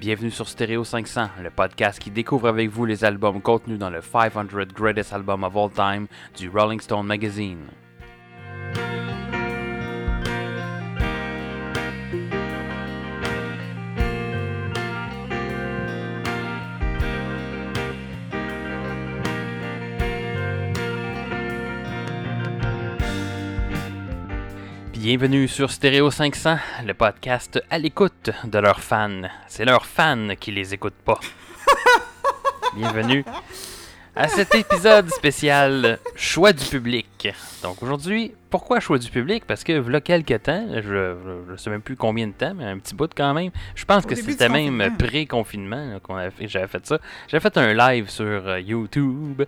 Bienvenue sur Stereo 500, le podcast qui découvre avec vous les albums contenus dans le 500 Greatest Album of All Time du Rolling Stone Magazine. Bienvenue sur Stereo 500, le podcast à l'écoute de leurs fans. C'est leurs fans qui les écoutent pas. Bienvenue à cet épisode spécial Choix du public. Donc aujourd'hui, pourquoi choix du public? Parce que voilà quelques temps, je ne sais même plus combien de temps, mais un petit bout quand même. Je pense Au que c'était même confinement. pré-confinement qu'on avait fait- j'avais fait ça. J'avais fait un live sur euh, YouTube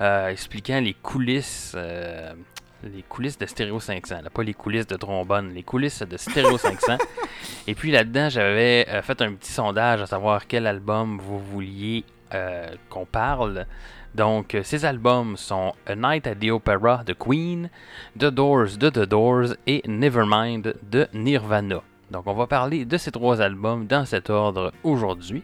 euh, expliquant les coulisses. euh, les coulisses de Stereo 500, là, pas les coulisses de trombone, les coulisses de Stereo 500. Et puis là-dedans, j'avais euh, fait un petit sondage à savoir quel album vous vouliez euh, qu'on parle. Donc, euh, ces albums sont A Night at the Opera de Queen, The Doors de The Doors et Nevermind de Nirvana. Donc, on va parler de ces trois albums dans cet ordre aujourd'hui.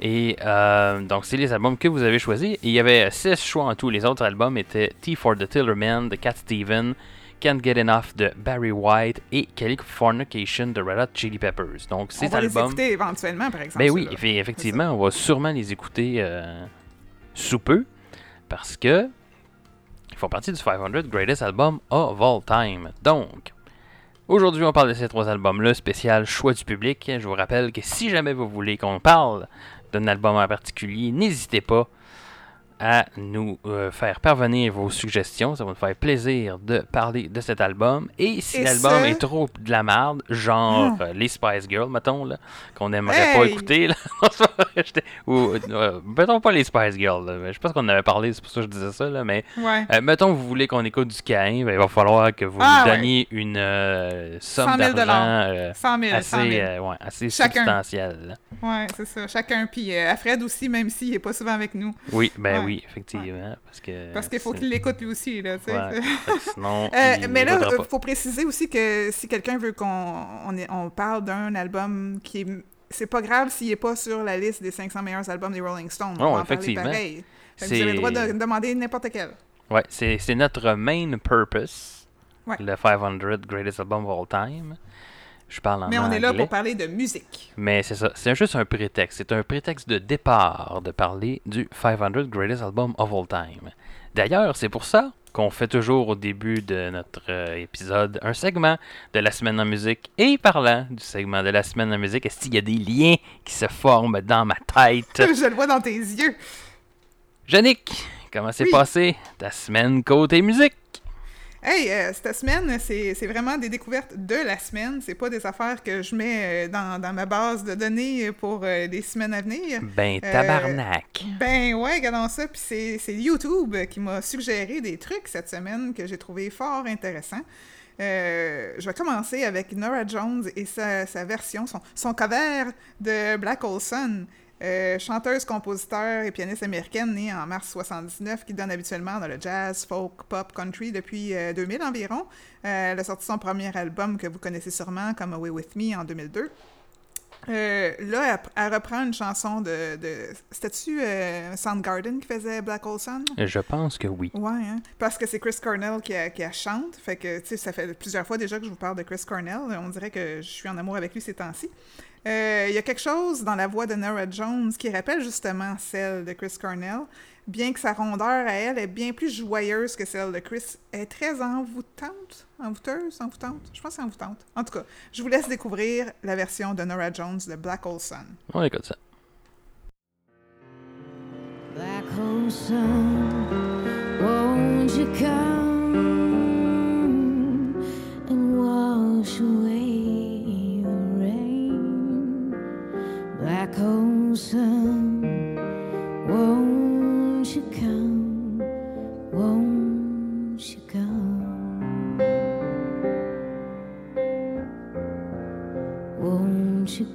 Et euh, donc, c'est les albums que vous avez choisis. Et il y avait 16 choix en tout. Les autres albums étaient T for the Tillerman de Cat Steven, Can't Get Enough de Barry White et Californication de Red Hot Chili Peppers. Donc, ces on va les écouter éventuellement, par exemple. Ben oui, effectivement, on va sûrement les écouter euh, sous peu parce que ils font partie du 500 Greatest Album of All Time. Donc, aujourd'hui, on parle de ces trois albums-là, spécial choix du public. Je vous rappelle que si jamais vous voulez qu'on parle d'un album en particulier, n'hésitez pas à nous euh, faire parvenir vos suggestions. Ça va nous faire plaisir de parler de cet album. Et si l'album est trop de la merde, genre Ah. euh, les Spice Girls, mettons, là, qu'on n'aimerait pas écouter, là, ou, euh, mettons pas les Spice Girls, là, je pense qu'on en avait parlé, c'est pour ça que je disais ça, là, mais Ouais. mettons vous voulez qu'on écoute du Cain, ben, il va falloir que vous Ah, nous ouais. donniez une somme 100 000 d'argent euh, 100 000, 100 assez, 000. euh, ouais, assez substantielle. Ouais, c'est ça. Chacun. Puis à Fred aussi, même s'il n'est pas souvent avec nous. Oui, ben Ouais. Oui, effectivement, parce que... Parce qu'il faut qu'il l'écoute lui aussi, là. Ouais, sinon, Euh, mais là, il pas. faut préciser aussi que si quelqu'un veut qu'on on, parle d'un album qui est. C'est pas grave s'il est pas sur la liste des 500 meilleurs albums des Rolling Stones. On Oh, va en effectivement. pareil. Vous avez le droit de demander n'importe quel. Ouais, c'est c'est notre main purpose. Ouais. Le 500 Greatest Album of All Time. Je parle en Mais on est là pour parler de musique. Mais c'est ça, c'est juste un prétexte. C'est un prétexte de départ de parler du 500 Greatest Album of All Time. D'ailleurs, c'est pour ça qu'on fait toujours au début de notre euh, épisode un segment de la semaine en musique. Et parlant du segment de la semaine en musique, est-ce qu'il y a des liens qui se forment dans ma tête? Je le vois dans tes yeux. Yannick, comment s'est Oui. passée ta semaine côté musique? Hey, euh, cette semaine, c'est vraiment des découvertes de la semaine. C'est pas des affaires que je mets euh, dans, dans ma base de données pour euh, les semaines à venir. Ben, Euh, tabarnak. Ben ouais, regardons ça. Puis c'est YouTube qui m'a suggéré des trucs cette semaine que j'ai trouvé fort intéressants. Je vais commencer avec Nora Jones et sa, sa version, son, son cover de Black Hole Sun. Euh, chanteuse, compositeur et pianiste américaine née en mars 79 qui donne habituellement dans le jazz, folk, pop, country depuis euh, 2000 environ. Euh, elle a sorti son premier album que vous connaissez sûrement comme Away With Me en 2002. Euh, là, elle, elle reprend une chanson de... de C'était-tu euh, Soundgarden qui faisait Black Hole Sun? Je pense que oui. Ouais, hein? parce que c'est Chris Cornell qui, a- qui la chante. Fait que, tu sais, ça fait plusieurs fois déjà que je vous parle de Chris Cornell. On dirait que je suis en amour avec lui ces temps-ci. Euh, Il y a quelque chose dans la voix de Nora Jones qui rappelle justement celle de Chris Cornell, bien que sa rondeur à elle est bien plus joyeuse que celle de Chris. Elle est très envoûtante. Envoûteuse? Envoûtante? Je pense que c'est envoûtante. En tout cas, je vous laisse découvrir la version de Nora Jones de Black Hole Sun. On écoute ça. Black hole sun, won't you come and wash away Black hole sun, won't you come? Won't you come? Won't you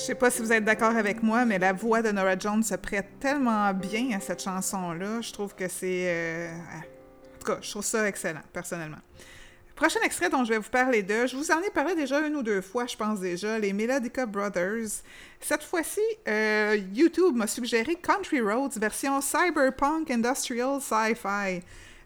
Je sais pas si vous êtes d'accord avec moi, mais la voix de Nora Jones se prête tellement bien à cette chanson-là. Je trouve que c'est. euh, En tout cas, je trouve ça excellent, personnellement. Prochain extrait dont je vais vous parler de, je vous en ai parlé déjà une ou deux fois, je pense déjà, les Melodica Brothers. Cette fois-ci, euh, YouTube m'a suggéré Country Roads version cyberpunk industrial sci-fi.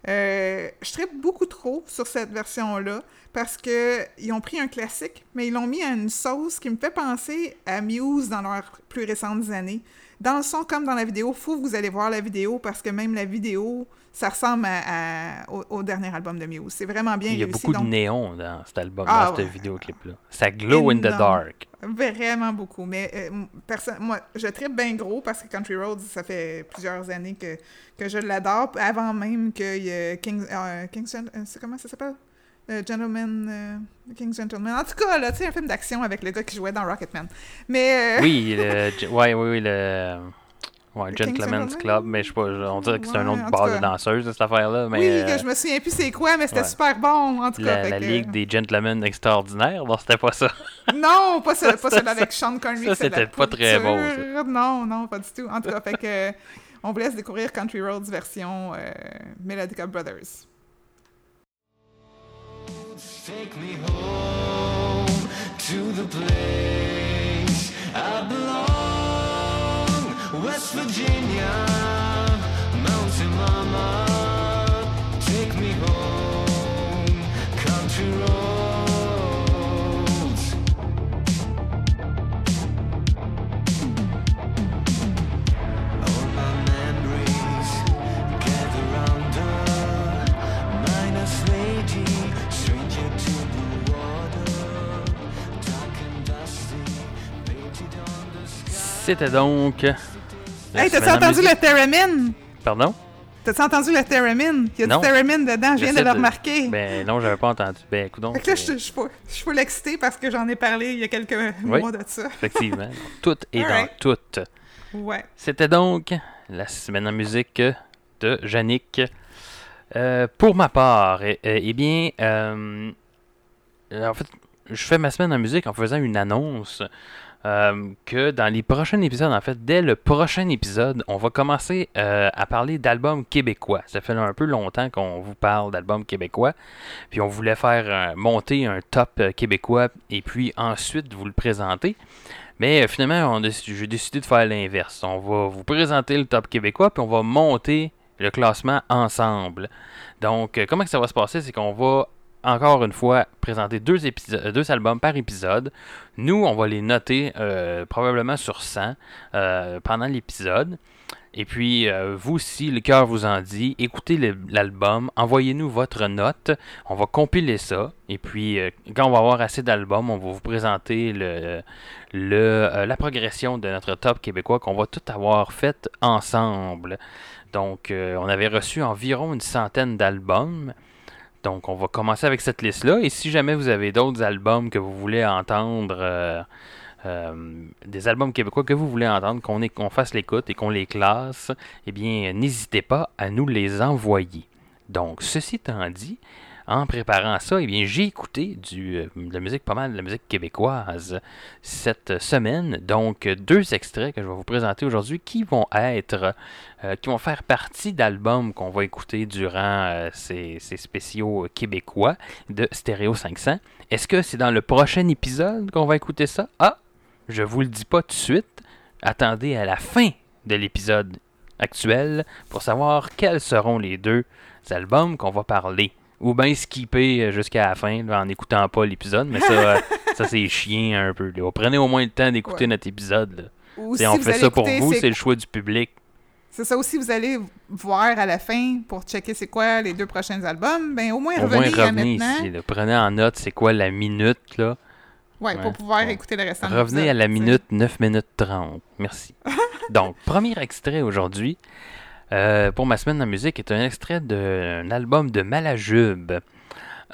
Euh, je tripe beaucoup trop sur cette version-là parce que ils ont pris un classique, mais ils l'ont mis à une sauce qui me fait penser à Muse dans leurs plus récentes années. Dans le son comme dans la vidéo, faut que vous allez voir la vidéo parce que même la vidéo, ça ressemble à- à- au, au dernier album de Muse. C'est vraiment bien Il y a réussi. beaucoup donc- de néons dans cet album, Ah, dans ce ouais. vidéoclip-là. Ça glow in the dark. Vraiment beaucoup. Mais euh, moi, je tripe bien gros parce que Country Roads, ça fait plusieurs années que, que je l'adore. Avant même que y ait King, euh, King's Gen- euh, comment ça s'appelle? Euh, Gentleman, euh, King's Gentleman. En tout cas, là, tu sais, un film d'action avec le gars qui jouait dans Rocketman. Mais, euh, Oui, le, ouais, oui, oui, le. Ouais, Le Gentleman's Club, mais je sais pas, on dirait que c'est un autre bar de danseuse, cette affaire-là, mais oui, euh, que je me souviens plus c'est quoi, mais c'était ouais. super bon, en tout cas. la, fait la que- Ligue des Gentlemen Extraordinaires, non, c'était pas ça. Non, pas, ce, pas celui avec Sean Connery. ça, c'était pas très ça. pourriture. Non, non, pas du tout. En tout cas, fait que, on vous laisse découvrir Country Roads version euh, Melodica Brothers. Take me home to the place I belong. West Virginia, Mountain Mama. C'était donc. la Hey, t'as-tu entendu musique. le Theremin? Pardon? T'as-tu entendu le Theremin? Il y a Non. du Theremin dedans, je viens de le remarquer. Ben non, j'avais pas entendu. Ben écoute donc. Fait que là, je suis pas- suis pas excitée parce que j'en ai parlé il y a quelques Oui. mois de ça. Effectivement. Tout est dans Alright. tout. Ouais. C'était donc la semaine en musique de Yannick. Euh, pour ma part, eh, eh- eh bien, euh, euh, en fait, je fais ma semaine en musique en faisant une annonce euh, que dans les prochains épisodes, en fait, dès le prochain épisode, on va commencer euh, à parler d'albums québécois. Ça fait un peu longtemps qu'on vous parle d'albums québécois, puis on voulait faire monter un top euh, québécois et puis ensuite vous le présenter. Mais finalement, j'ai décidé de faire l'inverse. On va vous présenter le top québécois, puis on va monter le classement ensemble. Donc, comment ça va se passer? C'est qu'on va encore une fois présenter deux, épisodes, deux albums par épisode. Nous, on va les noter euh, probablement sur 100 euh, pendant l'épisode. Et puis, euh, vous, si le cœur vous en dit, écoutez l'album, envoyez-nous votre note. On va compiler ça. Et puis, euh, quand on va avoir assez d'albums, on va vous présenter euh, la progression de notre top québécois qu'on va tout avoir fait ensemble. Donc, euh, on avait reçu environ une centaine d'albums. Donc, on va commencer avec cette liste-là. Et si jamais vous avez d'autres albums que vous voulez entendre, euh, euh, des albums québécois que vous voulez entendre, qu'on fasse l'écoute et qu'on les classe, eh bien, n'hésitez pas à nous les envoyer. Donc, ceci étant dit, en préparant ça, eh bien, j'ai écouté du, euh, musique, pas mal de la musique québécoise cette semaine. Donc, deux extraits que je vais vous présenter aujourd'hui qui vont être, euh, qui vont faire partie d'albums qu'on va écouter durant euh, ces, ces spéciaux québécois de Stereo 500. Est-ce que c'est dans le prochain épisode qu'on va écouter ça? Ah, je vous le dis pas tout de suite. Attendez à la fin de l'épisode actuel pour savoir quels seront les deux albums qu'on va parler. Ou bien skipper euh, jusqu'à la fin en n'écoutant pas l'épisode, mais ça, euh, ça c'est chiant un peu. là. Prenez au moins le temps d'écouter Ouais. notre épisode. là. Ou T'sais, si on fait ça pour vous, c'est- le choix du public. C'est ça aussi, vous allez voir à la fin pour checker c'est quoi les deux prochains albums. Ben, au moins, Au moins revenez à maintenant. ici. Prenez en note c'est quoi la minute là. Ouais, Ouais, pour pouvoir ouais. écouter le restant Revenez à la minute 9 minutes 30. Merci. Donc, premier extrait aujourd'hui euh, pour ma semaine en musique est un extrait d'un album de Malajube.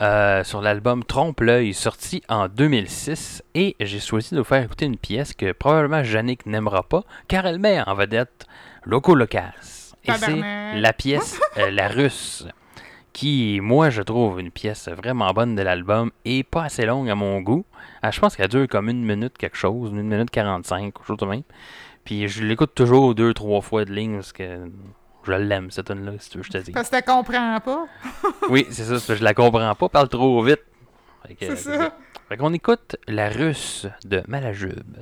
euh, sur l'album Trompe-l'œil, sorti en 2006, et j'ai choisi de vous faire écouter une pièce que probablement Yannick n'aimera pas, car elle met en vedette Loco Locas. Et c'est la pièce euh, La Russe, qui, moi, je trouve une pièce vraiment bonne de l'album et pas assez longue à mon goût. Ah, je pense qu'elle dure comme une minute quelque chose, une minute 45, quelque chose de même. Puis je l'écoute toujours deux, trois fois de ligne parce que je l'aime, cette tune là si tu veux je te dise. Parce que tu comprends pas. Oui, c'est ça, c'est parce que je la comprends pas, parle trop vite. C'est c'est ça. Fait qu'on écoute La Russe de Malajube.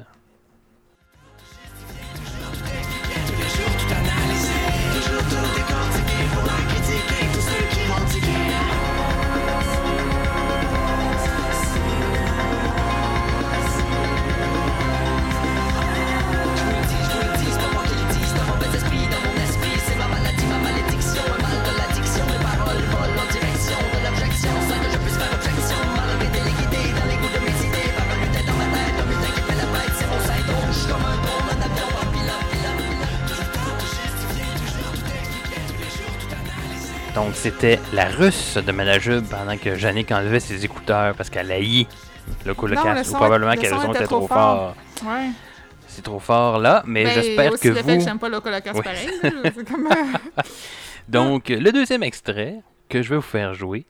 Donc c'était La Russe de Malajube pendant que Jannick enlevait ses écouteurs parce qu'elle haït le colocasse ou probablement le qu'elles ont était été trop fort. Ouais. C'est trop fort là, mais Ben, j'espère que le fait que vous. j'aime pas le Oui. pareil. C'est comme... Donc le deuxième extrait que je vais vous faire jouer.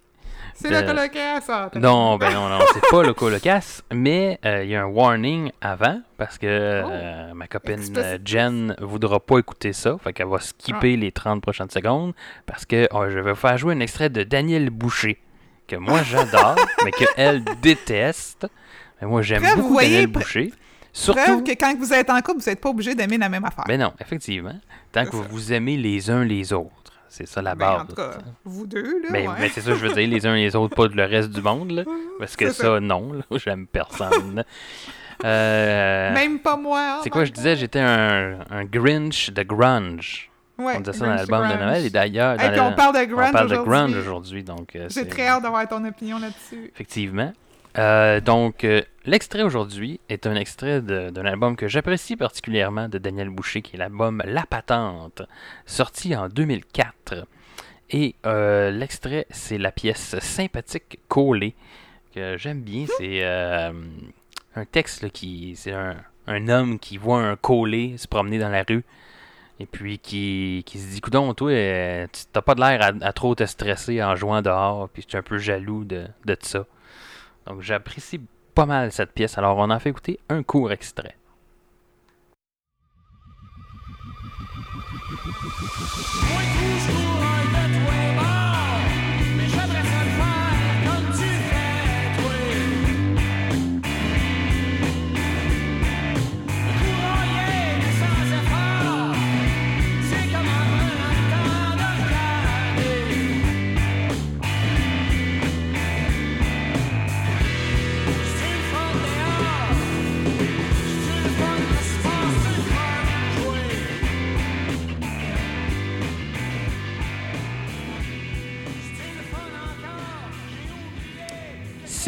C'est le colocasse. ah, Non, ben non, non, c'est pas le colocasse, mais euh, il y a un warning avant parce que euh, ma copine Explicit. euh, Jen voudra pas écouter ça, fait qu'elle va skipper les 30 prochaines secondes parce que oh, je vais vous faire jouer un extrait de Daniel Boucher que moi j'adore, mais que elle déteste. Mais moi j'aime beaucoup voyez, Daniel Boucher. Preuve Surtout, que quand vous êtes en couple, vous n'êtes pas obligé d'aimer la même affaire. ben non, effectivement, tant que ça. vous aimez les uns les autres, c'est ça la Ben, base. en tout cas, vous deux, là. Mais, ouais. mais c'est ça, je veux dire, les uns les autres, pas le reste du monde, là. Parce que ça, ça. non, là, j'aime personne. Euh, Même pas moi. c'est quoi, je disais, j'étais un, un Grinch de grunge. Ouais, on disait ça dans l'album de. Noël. Et d'ailleurs, Hey, on parle de grunge aujourd'hui. donc euh, J'ai très hâte d'avoir ton opinion là-dessus. Effectivement. Euh, donc, euh, l'extrait aujourd'hui est un extrait d'un album que j'apprécie particulièrement de Daniel Boucher, qui est l'album La Patente, sorti en 2004. Et euh, l'extrait, c'est la pièce Sympathique Collée, que j'aime bien. C'est euh, un texte là, qui. C'est un, un homme qui voit un collé se promener dans la rue. Et puis qui, qui se dit, coudon, toi, tu t'as pas de l'air à, à trop te stresser en jouant dehors, puis je suis un peu jaloux de, de ça. Donc j'apprécie pas mal cette pièce. Alors on en fait écouter un court extrait.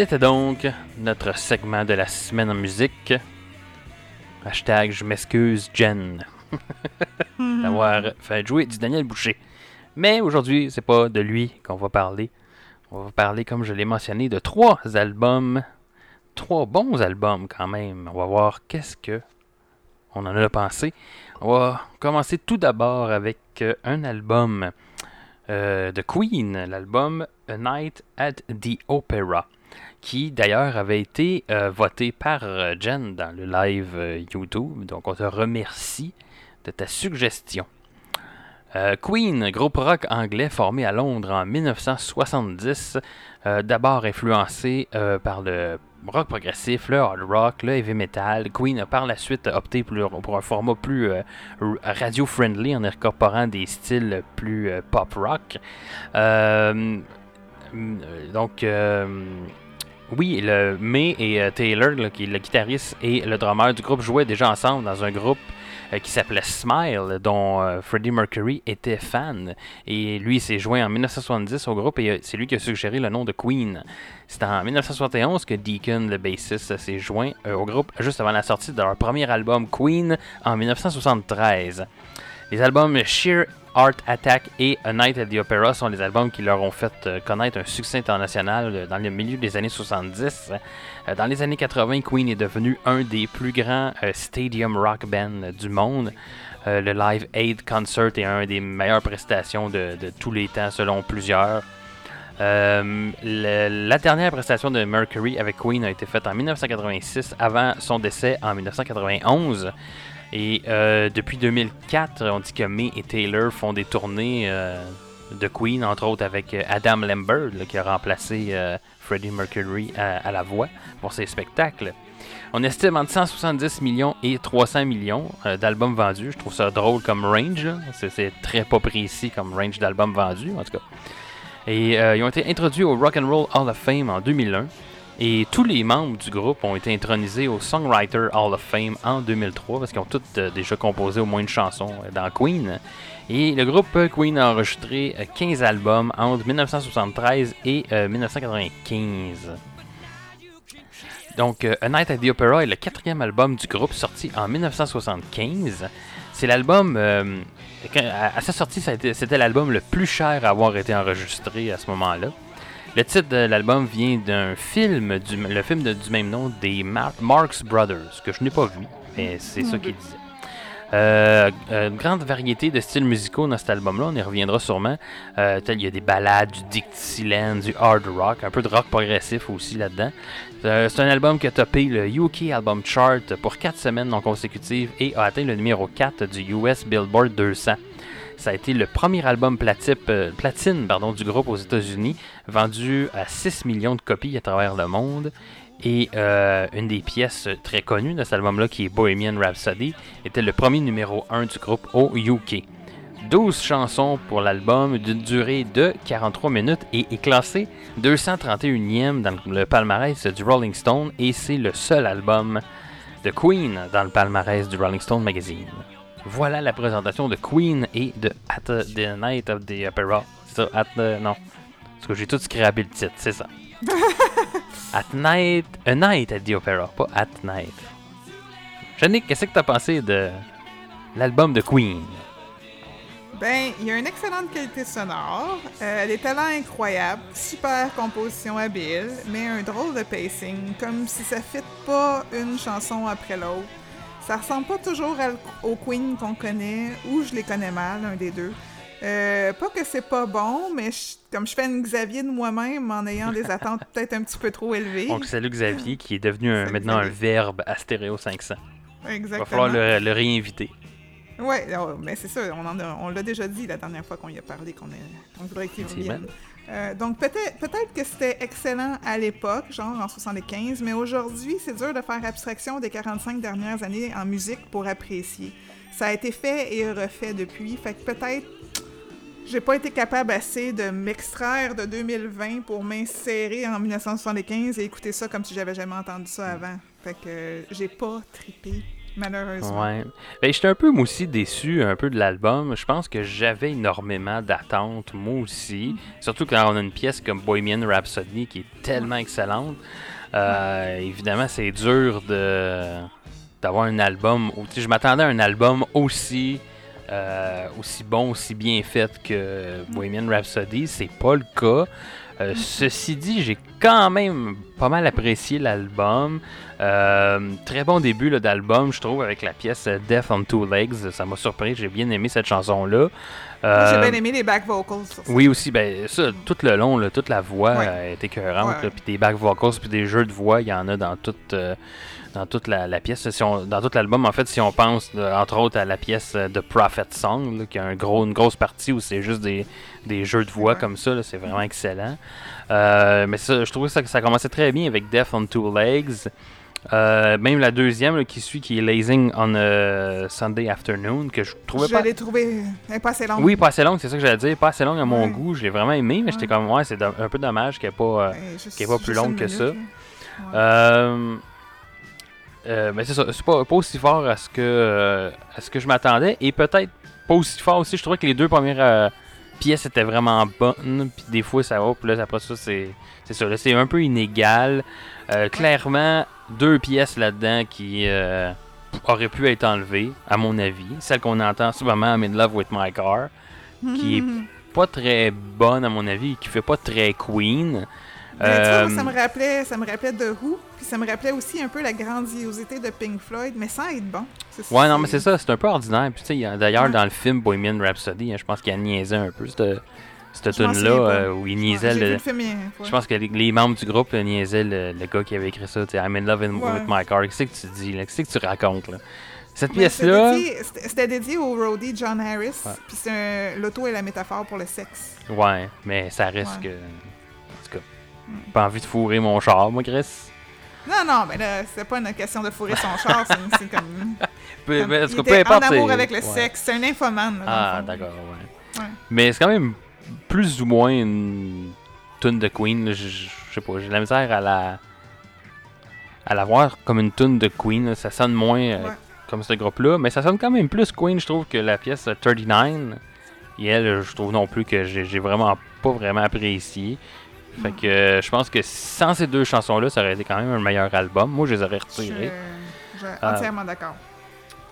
C'était donc notre segment de la semaine en musique. Hashtag je m'excuse Jen d'avoir fait jouer du Daniel Boucher. Mais aujourd'hui, c'est pas de lui qu'on va parler. On va parler, comme je l'ai mentionné, de trois albums. Trois bons albums quand même. On va voir qu'est-ce que on en a pensé. On va commencer tout d'abord avec euh, un album euh, de Queen, l'album A Night at the Opera, qui d'ailleurs avait été euh, voté par euh, Jen dans le live euh, YouTube. Donc on te remercie de ta suggestion. Queen, groupe rock anglais formé à Londres en 1970, euh, d'abord influencé par le rock progressif, le hard rock, le heavy metal. Queen a par la suite opté pour, pour un format plus radio-friendly en incorporant des styles plus pop rock. Donc, oui, le May et euh, Taylor, le guitariste et le drummer du groupe, jouaient déjà ensemble dans un groupe euh, qui s'appelait Smile, dont euh, Freddie Mercury était fan. Et lui, s'est joint en 1970 au groupe et c'est lui qui a suggéré le nom de Queen. C'est en 1971 que Deacon, le bassiste, s'est joint au groupe juste avant la sortie de leur premier album Queen en 1973. Les albums Sheer Art Attack et A Night at the Opera sont les albums qui leur ont fait euh, connaître un succès international euh, dans le milieu des années 70. Euh, dans les années 80, Queen est devenu un des plus grands stadium rock bands du monde. Le Live Aid Concert est un des meilleures prestations de, tous les temps selon plusieurs. La dernière prestation de Mercury avec Queen a été faite en 1986 avant son décès en 1991. Et euh, depuis 2004, on dit que May et Taylor font des tournées euh, de Queen, entre autres avec euh, Adam Lambert, qui a remplacé Freddie Mercury à, la voix pour ses spectacles. On estime entre 170 millions et 300 millions d'albums vendus. Je trouve ça drôle comme range. C'est, très pas précis comme range d'albums vendus, en tout cas. Et ils ont été introduits au Rock and Roll Hall of Fame en 2001. Et tous les membres du groupe ont été intronisés au Songwriter Hall of Fame en 2003 parce qu'ils ont tous euh, déjà composé au moins une chanson euh, dans Queen. Et le groupe euh, Queen a enregistré euh, 15 albums entre 1973 et euh, 1995. Donc, euh, A Night at the Opera est le quatrième album du groupe sorti en 1975. C'est l'album, euh, à, sa sortie, c'était l'album le plus cher à avoir été enregistré à ce moment-là. Le titre de l'album vient d'un film, du, le film de- du même nom des Mar- Marx Brothers, que je n'ai pas vu, mais c'est ça qu'il disait. Euh, euh, une grande variété de styles musicaux dans cet album-là, on y reviendra sûrement. Euh, tel, il y a des ballades, du Dixieland, du hard rock, un peu de rock progressif aussi là-dedans. Euh, c'est un album qui a topé le UK Album Chart pour 4 semaines non consécutives et a atteint le numéro 4 du US Billboard 200. Ça a été le premier album euh, platine du groupe aux États-Unis, vendu à 6 millions de copies à travers le monde. Et euh, une des pièces très connues de cet album-là, qui est Bohemian Rhapsody, était le premier numéro 1 du groupe au UK. 12 chansons pour l'album d'une durée de 43 minutes et est classé 231e dans le palmarès du Rolling Stone et c'est le seul album de Queen dans le palmarès du Rolling Stone Magazine. Voilà la présentation de Queen et de At the Night of the Opera. C'est ça, At the... Non. Parce que j'ai tout scrappé le titre, c'est ça. at Night... A Night at the Opera, pas At Night. Jannick, qu'est-ce que t'as pensé de l'album de Queen? Ben, il y a une excellente qualité sonore, euh, des talents incroyables, super composition habile, mais un drôle de pacing, comme si ça fit pas une chanson après l'autre. Ça ressemble pas toujours à l- au Queen qu'on connaît, ou je les connais mal, un des deux. Euh, pas que c'est pas bon, mais je- comme je fais une Xavier de moi-même en ayant des attentes peut-être un petit peu trop élevées. Donc, salut Xavier, qui est devenu un- maintenant un verbe à Stéréo 500. Il va Exactement. falloir le, le réinviter. Ouais, oh, mais c'est ça, on, l'a déjà dit la dernière fois qu'on y a parlé, qu'on voudrait qu'il revienne. Euh, donc peut-être peut-être que c'était excellent à l'époque, genre en 75, mais aujourd'hui, c'est dur de faire abstraction des 45 dernières années en musique pour apprécier. Ça a été fait et refait depuis, fait que peut-être j'ai pas été capable assez de m'extraire de 2020 pour m'insérer en 1975 et écouter ça comme si j'avais jamais entendu ça avant. Fait que euh, j'ai pas trippé, malheureusement. Ouais. Ben, j'étais un peu, moi aussi, déçu un peu de l'album. Je pense que j'avais énormément d'attentes, moi aussi. Surtout quand on a une pièce comme Bohemian Rhapsody qui est tellement excellente. Euh, évidemment, c'est dur de d'avoir un album. où- Je m'attendais à un album aussi. euh, aussi bon, aussi bien fait que Bohemian Rhapsody, c'est pas le cas. Euh, ceci dit, j'ai quand même pas mal apprécié l'album. Euh, très bon début d'album, je trouve, avec la pièce euh, Death on Two Legs. Ça m'a surpris, j'ai bien aimé cette chanson-là. J'ai bien aimé les back vocals ça. oui, aussi, ben, ça, tout le long, là, toute la voix Ouais. est écœurante. Ouais. Puis des back vocals, puis des jeux de voix, il y en a dans toute, dans toute la, la pièce. Si on- dans tout l'album, en fait, si on pense, euh, entre autres, à la pièce euh, The Prophet Song, là, qui a un gros, une grosse partie où c'est juste des, des jeux de voix comme ça, c'est vraiment excellent. Euh, mais ça, je trouvais ça, que ça commençait très bien avec Death on Two Legs. Euh, même la deuxième là, qui suit, qui est Lazing on a Sunday Afternoon, que je trouvais Je pas l'ai trouvé est pas assez longue. oui, pas assez longue, c'est ça que j'allais dire. Pas assez longue à mon Ouais. goût. Je l'ai vraiment aimé, mais j'étais comme, ouais, c'est un peu dommage qu'elle n'ait pas. euh, pas plus longue que minute, ça. Ouais. euh, euh, mais c'est ça, c'est pas, pas aussi fort à ce que, à ce que je m'attendais. Et peut-être pas aussi fort aussi. Je trouvais que les deux premières pièces étaient vraiment bonnes. Puis des fois, ça va. Puis là, après ça, c'est c'est ça. Là, c'est un peu inégal. Euh, clairement, deux pièces là-dedans qui euh, auraient pu être enlevées, à mon avis. Celle qu'on entend souvent, I'm in love with my car. qui est pas très bonne à mon avis, qui fait pas très Queen. Euh, ça me rappelait, ça me rappelait The Who, puis ça me rappelait aussi un peu la grandiosité de Pink Floyd, mais sans être bon. Ouais, non, mais c'est ça, c'est un peu ordinaire. Puis, tu sais, d'ailleurs, Ouais. dans le film Bohemian Rhapsody, hein, je pense qu'il a niaisé un peu cette, cette Je m'en tune là souviens pas. euh, où il niaisait J'ai vu le. le film hier, ouais. Je pense que les, les membres du groupe euh, niaisaient le, le gars qui avait écrit ça. tu sais, I'm in love in- Ouais. with my car. Qu'est-ce que tu dis? Qu'est-ce que tu racontes là? Cette c'était pièce-là. dédié- C'était dédié au roadie John Harris. Puis c'est l'auto est la métaphore pour le sexe. Ouais, mais ça reste Ouais. Pas envie de fourrer mon char, moi, Chris. Non, non, mais là, c'est pas une question de fourrer son char, c'est comme. Peu, comme- mais en il tout cas, était peu importe. en amour avec le ouais. sexe. C'est un infomane. là, Ah, d'accord, ouais. Ouais. Mais c'est quand même plus ou moins une tune de Queen. Je sais pas, j'ai la misère à la. à la voir comme une tune de Queen. là. Ça sonne moins euh, Ouais. comme ce groupe-là. Mais ça sonne quand même plus Queen, je trouve, que la pièce euh, 39. Et elle, je trouve non plus que j'ai j'ai vraiment pas vraiment apprécié. Fait que euh, je pense que sans ces deux chansons-là, ça aurait été quand même un meilleur album. Moi, je les aurais Je retirées. je suis Ah. entièrement d'accord.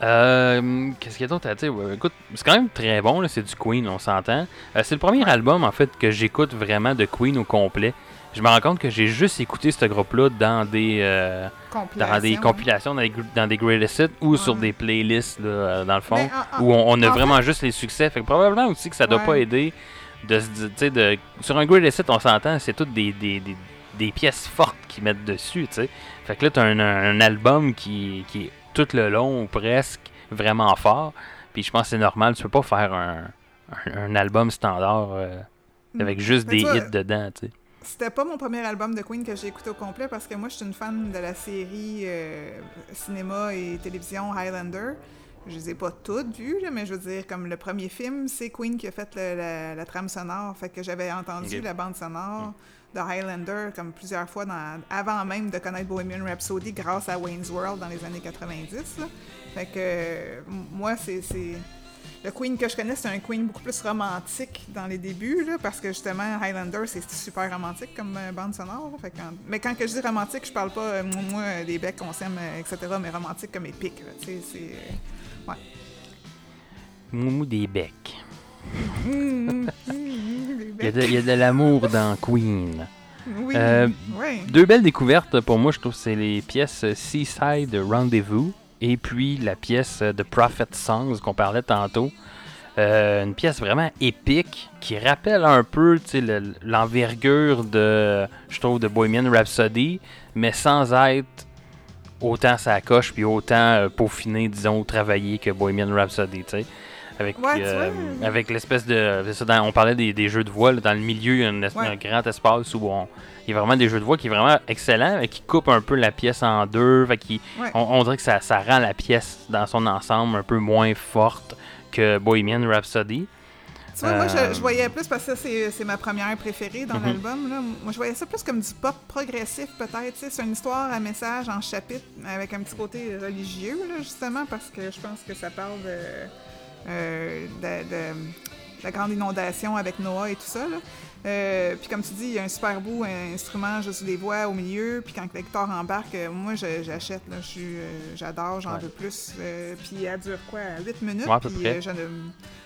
Euh, Qu'est-ce qu'il y a d'autre à dire? Écoute, c'est quand même très bon, c'est du Queen, on s'entend. Euh, c'est le premier album, en fait, que j'écoute vraiment de Queen au complet. Je me rends compte que j'ai juste écouté ce groupe-là dans des, euh, dans des Compilation. compilations, dans des, gr- dans des greatest hits ou sur des playlists, là, euh, dans le fond, Mais en- en- où on, on a en vraiment juste les succès. Fait que probablement aussi que ça doit Ouais. pas aider de de, sur un greatest hit, on s'entend, c'est toutes des, des, des, des pièces fortes qu'ils mettent dessus, tu sais. Fait que là, t'as un, un album qui, qui est tout le long, ou presque, vraiment fort. Puis je pense que c'est normal, tu peux pas faire un, un, album standard euh, avec juste des vois, hits dedans, tu sais. C'était pas mon premier album de Queen que j'ai écouté au complet parce que moi, je suis une fan de la série euh, cinéma et télévision Highlander. Je les ai pas toutes vues, mais je veux dire, comme le premier film, c'est Queen qui a fait le- la, la trame sonore. Fait que j'avais entendu la bande sonore de Highlander comme plusieurs fois dans- avant même de connaître Bohemian Rhapsody grâce à Wayne's World dans les années 90. là. Fait que euh, moi, c'est. Le Queen que je connais, c'est un Queen beaucoup plus romantique dans les débuts, là, parce que justement, Highlander, c'est super romantique comme euh, bande sonore. Fait mais quand que je dis romantique, je parle pas, euh, moi, des becs qu'on s'aime, euh, etc., mais romantique comme épique. c'est. Euh, Moumou des becs. Il y a de, il y a de l'amour dans Queen. Oui. Euh, ouais. Deux belles découvertes pour moi, je trouve, c'est les pièces Seaside Rendezvous et puis la pièce The Prophet Songs qu'on parlait tantôt. Euh, une pièce vraiment épique qui rappelle un peu l'envergure de, je trouve, de Bohemian Rhapsody, mais sans être autant sa coche puis autant euh, peaufiné, disons, travaillé que Bohemian Rhapsody, tu sais. Avec, Ouais, euh, avec l'espèce de. ça, dans- on parlait des, des jeux de voix, là, dans le milieu, il y a une Ouais. un grand espace où on, il y a vraiment des jeux de voix qui est vraiment excellent, mais qui coupe un peu la pièce en deux. Fait qu'il- Ouais. on, on dirait que ça, ça rend la pièce dans son ensemble un peu moins forte que Bohemian Rhapsody. Tu vois, moi, Euh, je, je voyais plus, parce que c'est ma première préférée dans Mhm. l'album. là. Moi, je voyais ça plus comme du pop progressif, peut-être. C'est une histoire à message en chapitre, avec un petit côté religieux, là, justement, parce que je pense que ça parle de, euh, de- de- de la grande inondation avec Noah et tout ça. là. Euh, puis comme tu dis, il y a un super beau instrument, juste des voix au milieu. Puis quand le lecteur embarque, euh, moi j'achète. euh, J'adore, j'en Ouais. veux plus. Euh, puis elle dure quoi? 8 minutes. Ouais, à peu puis, près. euh,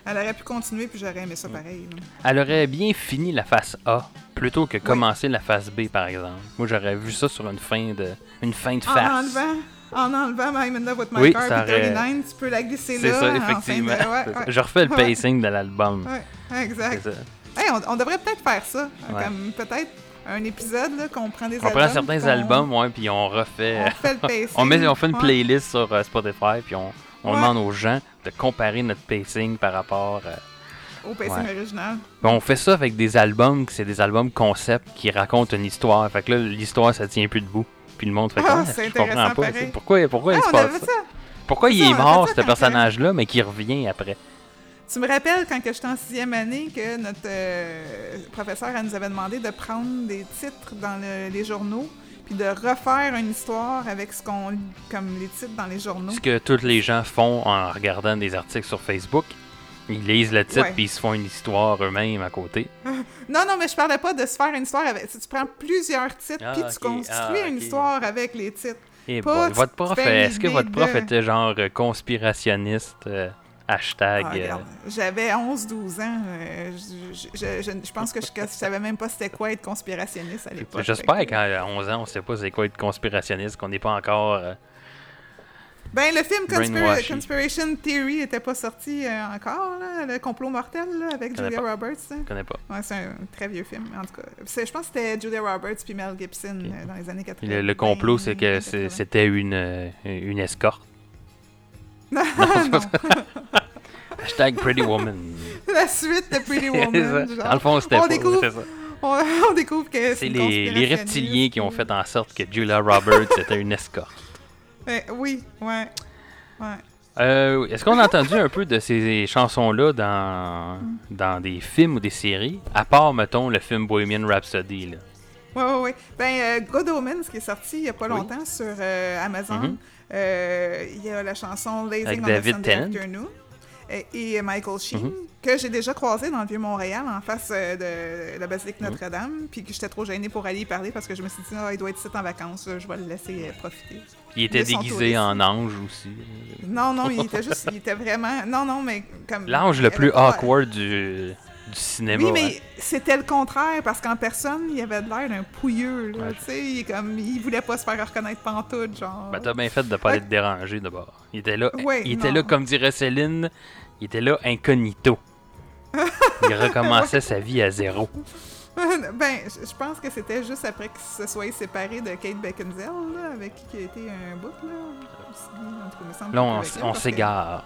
Elle aurait pu continuer, puis j'aurais aimé ça pareil. là. Elle aurait bien fini la face A plutôt que commencer la face B, par exemple. Moi, j'aurais vu ça sur une fin de, une fin de En face. enlevant, en enlevant I'm in love with my Oui, car, ça puis aurait- 39, tu peux la glisser C'est là. ça, en fin de- effectivement. ouais, C'est ça. ouais. Je refais le pacing de l'album. Ouais, exact. Hey, on, on devrait peut-être faire ça. Ouais. Comme peut-être un épisode là, qu'on prend des On albums. prend certains albums, ouais, puis on refait. On fait le pacing. On, met, on fait une Ouais. playlist sur euh, Spotify, puis on, on Ouais. demande aux gens de comparer notre pacing par rapport. euh, Au pacing Ouais. original. On fait ça avec des albums, c'est des albums concept qui racontent une histoire. Fait que là, l'histoire, ça tient plus debout. Puis le monde fait Ah, c'est je comprends pas. Pourquoi, pourquoi Ah, il se on passe ça? ça. Pourquoi Ça, il est on mort, ce personnage-là, mais qui revient après? Tu me rappelles quand j'étais en sixième année que notre euh, professeur elle nous avait demandé de prendre des titres dans le- les journaux puis de refaire une histoire avec ce qu'on lit comme les titres dans les journaux. Ce que tous les gens font en regardant des articles sur Facebook. Ils lisent le titre, puis ils se font une histoire eux-mêmes à côté. Non, non, mais je parlais pas de se faire une histoire avec. Tu tu prends plusieurs titres Ah, puis tu construis Ah, une histoire avec les titres. Et Pas, bon, votre prof, est-ce que votre prof de- était genre conspirationniste euh, hashtag Ah, euh, J'avais 11-12 ans. euh, je, je- je- je- je pense que je, je savais même pas c'était quoi être conspirationniste à l'époque. J'espère qu'à 11 ans, on sait pas c'est quoi être conspirationniste, qu'on n'est pas encore euh, Ben, le film Conspira-. Conspiration Theory était pas sorti encore, là, le complot mortel là, avec Julia pas. Roberts. hein. Je connais pas. Ouais, c'est un très vieux film, en tout cas. Je pense que c'était Julia Roberts puis Mel Gibson dans les années 80. Le, le complot, c'est que c'était une, une escorte. non, Hashtag Pretty Woman. la suite de Pretty Woman. genre. Dans le fond, c'était on découvre-. On, on découvre que C'est les, les reptiliens qui ont fait en sorte que Julia Roberts était une escorte. Ouais, oui, ouais. Ouais. Euh, Est-ce qu'on a entendu un peu de ces chansons-là dans, dans des films ou des séries? À part, mettons, le film Bohemian Rhapsody. Là. Ouais, ouais, ouais. Ben, euh, God Omens, qui est sorti il y a pas Oui. longtemps sur euh, Amazon, Mhm. euh, il y a la chanson Lazing Avec on David Sunday. Afternoon et, et Michael Sheen, Mhm. que j'ai déjà croisé dans le Vieux-Montréal, en face euh, de la basilique Mhm. Notre-Dame, puis que j'étais trop gênée pour aller y parler parce que je me suis dit, ah, il doit être ici en vacances, je vais le laisser euh, profiter. Il était déguisé en ange aussi. Non, non, il était juste, il était vraiment. Non, non, mais comme. L'ange le plus pas- awkward du, du cinéma. Oui, hein. mais c'était le contraire, parce qu'en personne, il avait l'air d'un pouilleux, là, Ouais. tu sais, il, comme, il voulait pas se faire reconnaître pantoute, genre. Ben, t'as bien fait de pas Ouais. être dérangé d'abord. Il était là, Ouais, il était non. là comme dirait Céline, il était là incognito. il recommençait sa vie à zéro. ben, je pense que c'était juste après qu'il se soit séparé de Kate Beckinsale, là, avec qui il a été un bout, là. Là, on, s'égare.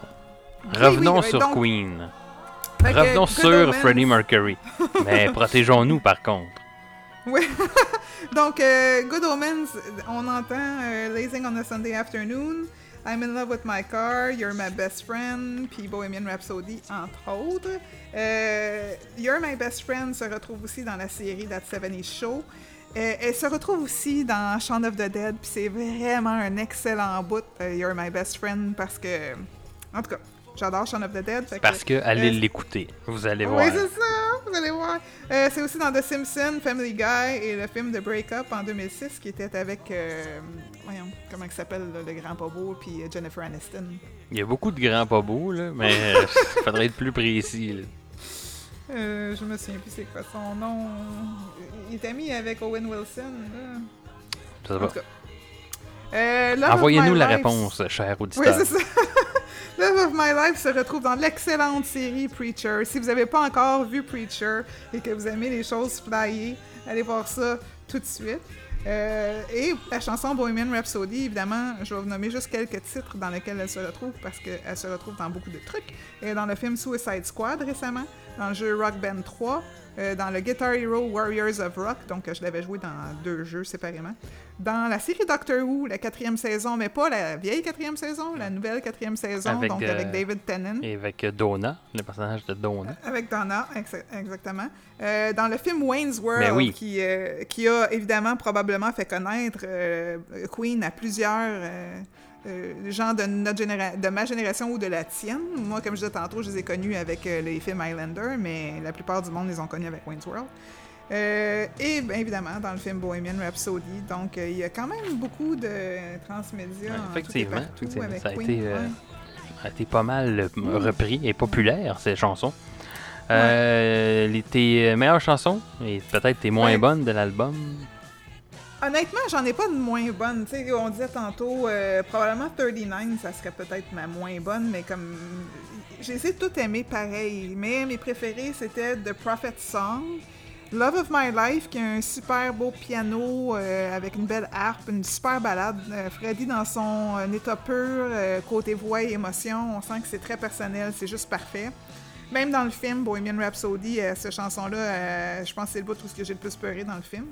que- Revenons Oui, oui, sur donc- Queen. Fait Revenons sur Freddie Mercury. Mais protégeons-nous par contre. Donc, euh, Good Omens, on entend euh, Lazing on a Sunday Afternoon, I'm in love with my car, You're my best friend, puis Bohemian Rhapsody, entre autres. Euh, You're my best friend se retrouve aussi dans la série That 70 Show. Euh, elle se retrouve aussi dans Shaun of the Dead, puis c'est vraiment un excellent bout, euh, You're my best friend, parce que. En tout cas, j'adore Shaun of the Dead. fait Parce que allez l'écouter. Vous allez oui, voir. c'est ça, vous allez voir. Euh, c'est aussi dans The Simpsons, Family Guy et le film de Break Up en 2006 qui était avec, euh, voyons, comment il s'appelle, le grand pas beau, puis euh, Jennifer Aniston. Il y a beaucoup de grands pas beaux, là, mais euh, faudrait être plus précis. là. Euh, je me souviens plus c'est quoi son nom. Il est ami avec Owen Wilson. Là. Ça va. Euh, Envoyez-nous la réponse, cher Oui, auditeur. c'est ça. Love of My Life se retrouve dans l'excellente série Preacher. Si vous n'avez pas encore vu Preacher et que vous aimez les choses flyées, allez voir ça tout de suite. Euh, et la chanson Bohemian Rhapsody, évidemment, je vais vous nommer juste quelques titres dans lesquels elle se retrouve parce qu'elle se retrouve dans beaucoup de trucs. Et dans le film Suicide Squad récemment, dans le jeu Rock Band 3, euh, dans le Guitar Hero Warriors of Rock, donc euh, je l'avais joué dans deux jeux séparément. Dans la série Doctor Who, la quatrième saison, mais pas la vieille quatrième saison, la nouvelle quatrième saison, Avec, donc euh, avec David Tennant. Et avec euh, Donna, le personnage de Donna. Avec Donna, ex- exactement. Euh, dans le film Wayne's World, Ben oui. qui, euh, qui a évidemment probablement fait connaître euh, Queen à plusieurs euh, gens de, notre généra- de ma génération ou de la tienne. Moi, comme je disais tantôt, je les ai connus avec euh, les films Highlander, mais la plupart du monde les ont connus avec Wayne's World. Euh, et bien évidemment dans le film Bohemian Rhapsody. Donc euh, il y a quand même beaucoup de transmédia. Ouais, en tout et effectivement, partout effectivement, avec ça a Queen, été, ouais. a été pas mal repris et populaire, ces chansons. Les- tes meilleures chansons et peut-être tes moins bonnes de l'album? Honnêtement, j'en ai pas de moins bonne. On disait tantôt, euh, probablement 39, ça serait peut-être ma moins bonne, mais comme. J'ai essayé de tout aimer pareil. Mais mes préférés, c'était The Prophet Song, Love of My Life, qui a un super beau piano euh, avec une belle harpe, une super balade. Euh, Freddy, dans son état pur, côté voix et émotion, on sent que c'est très personnel, c'est juste parfait. Même dans le film Bohemian Rhapsody, cette chanson-là, je pense que c'est le bout où j'ai le plus pleuré dans le film.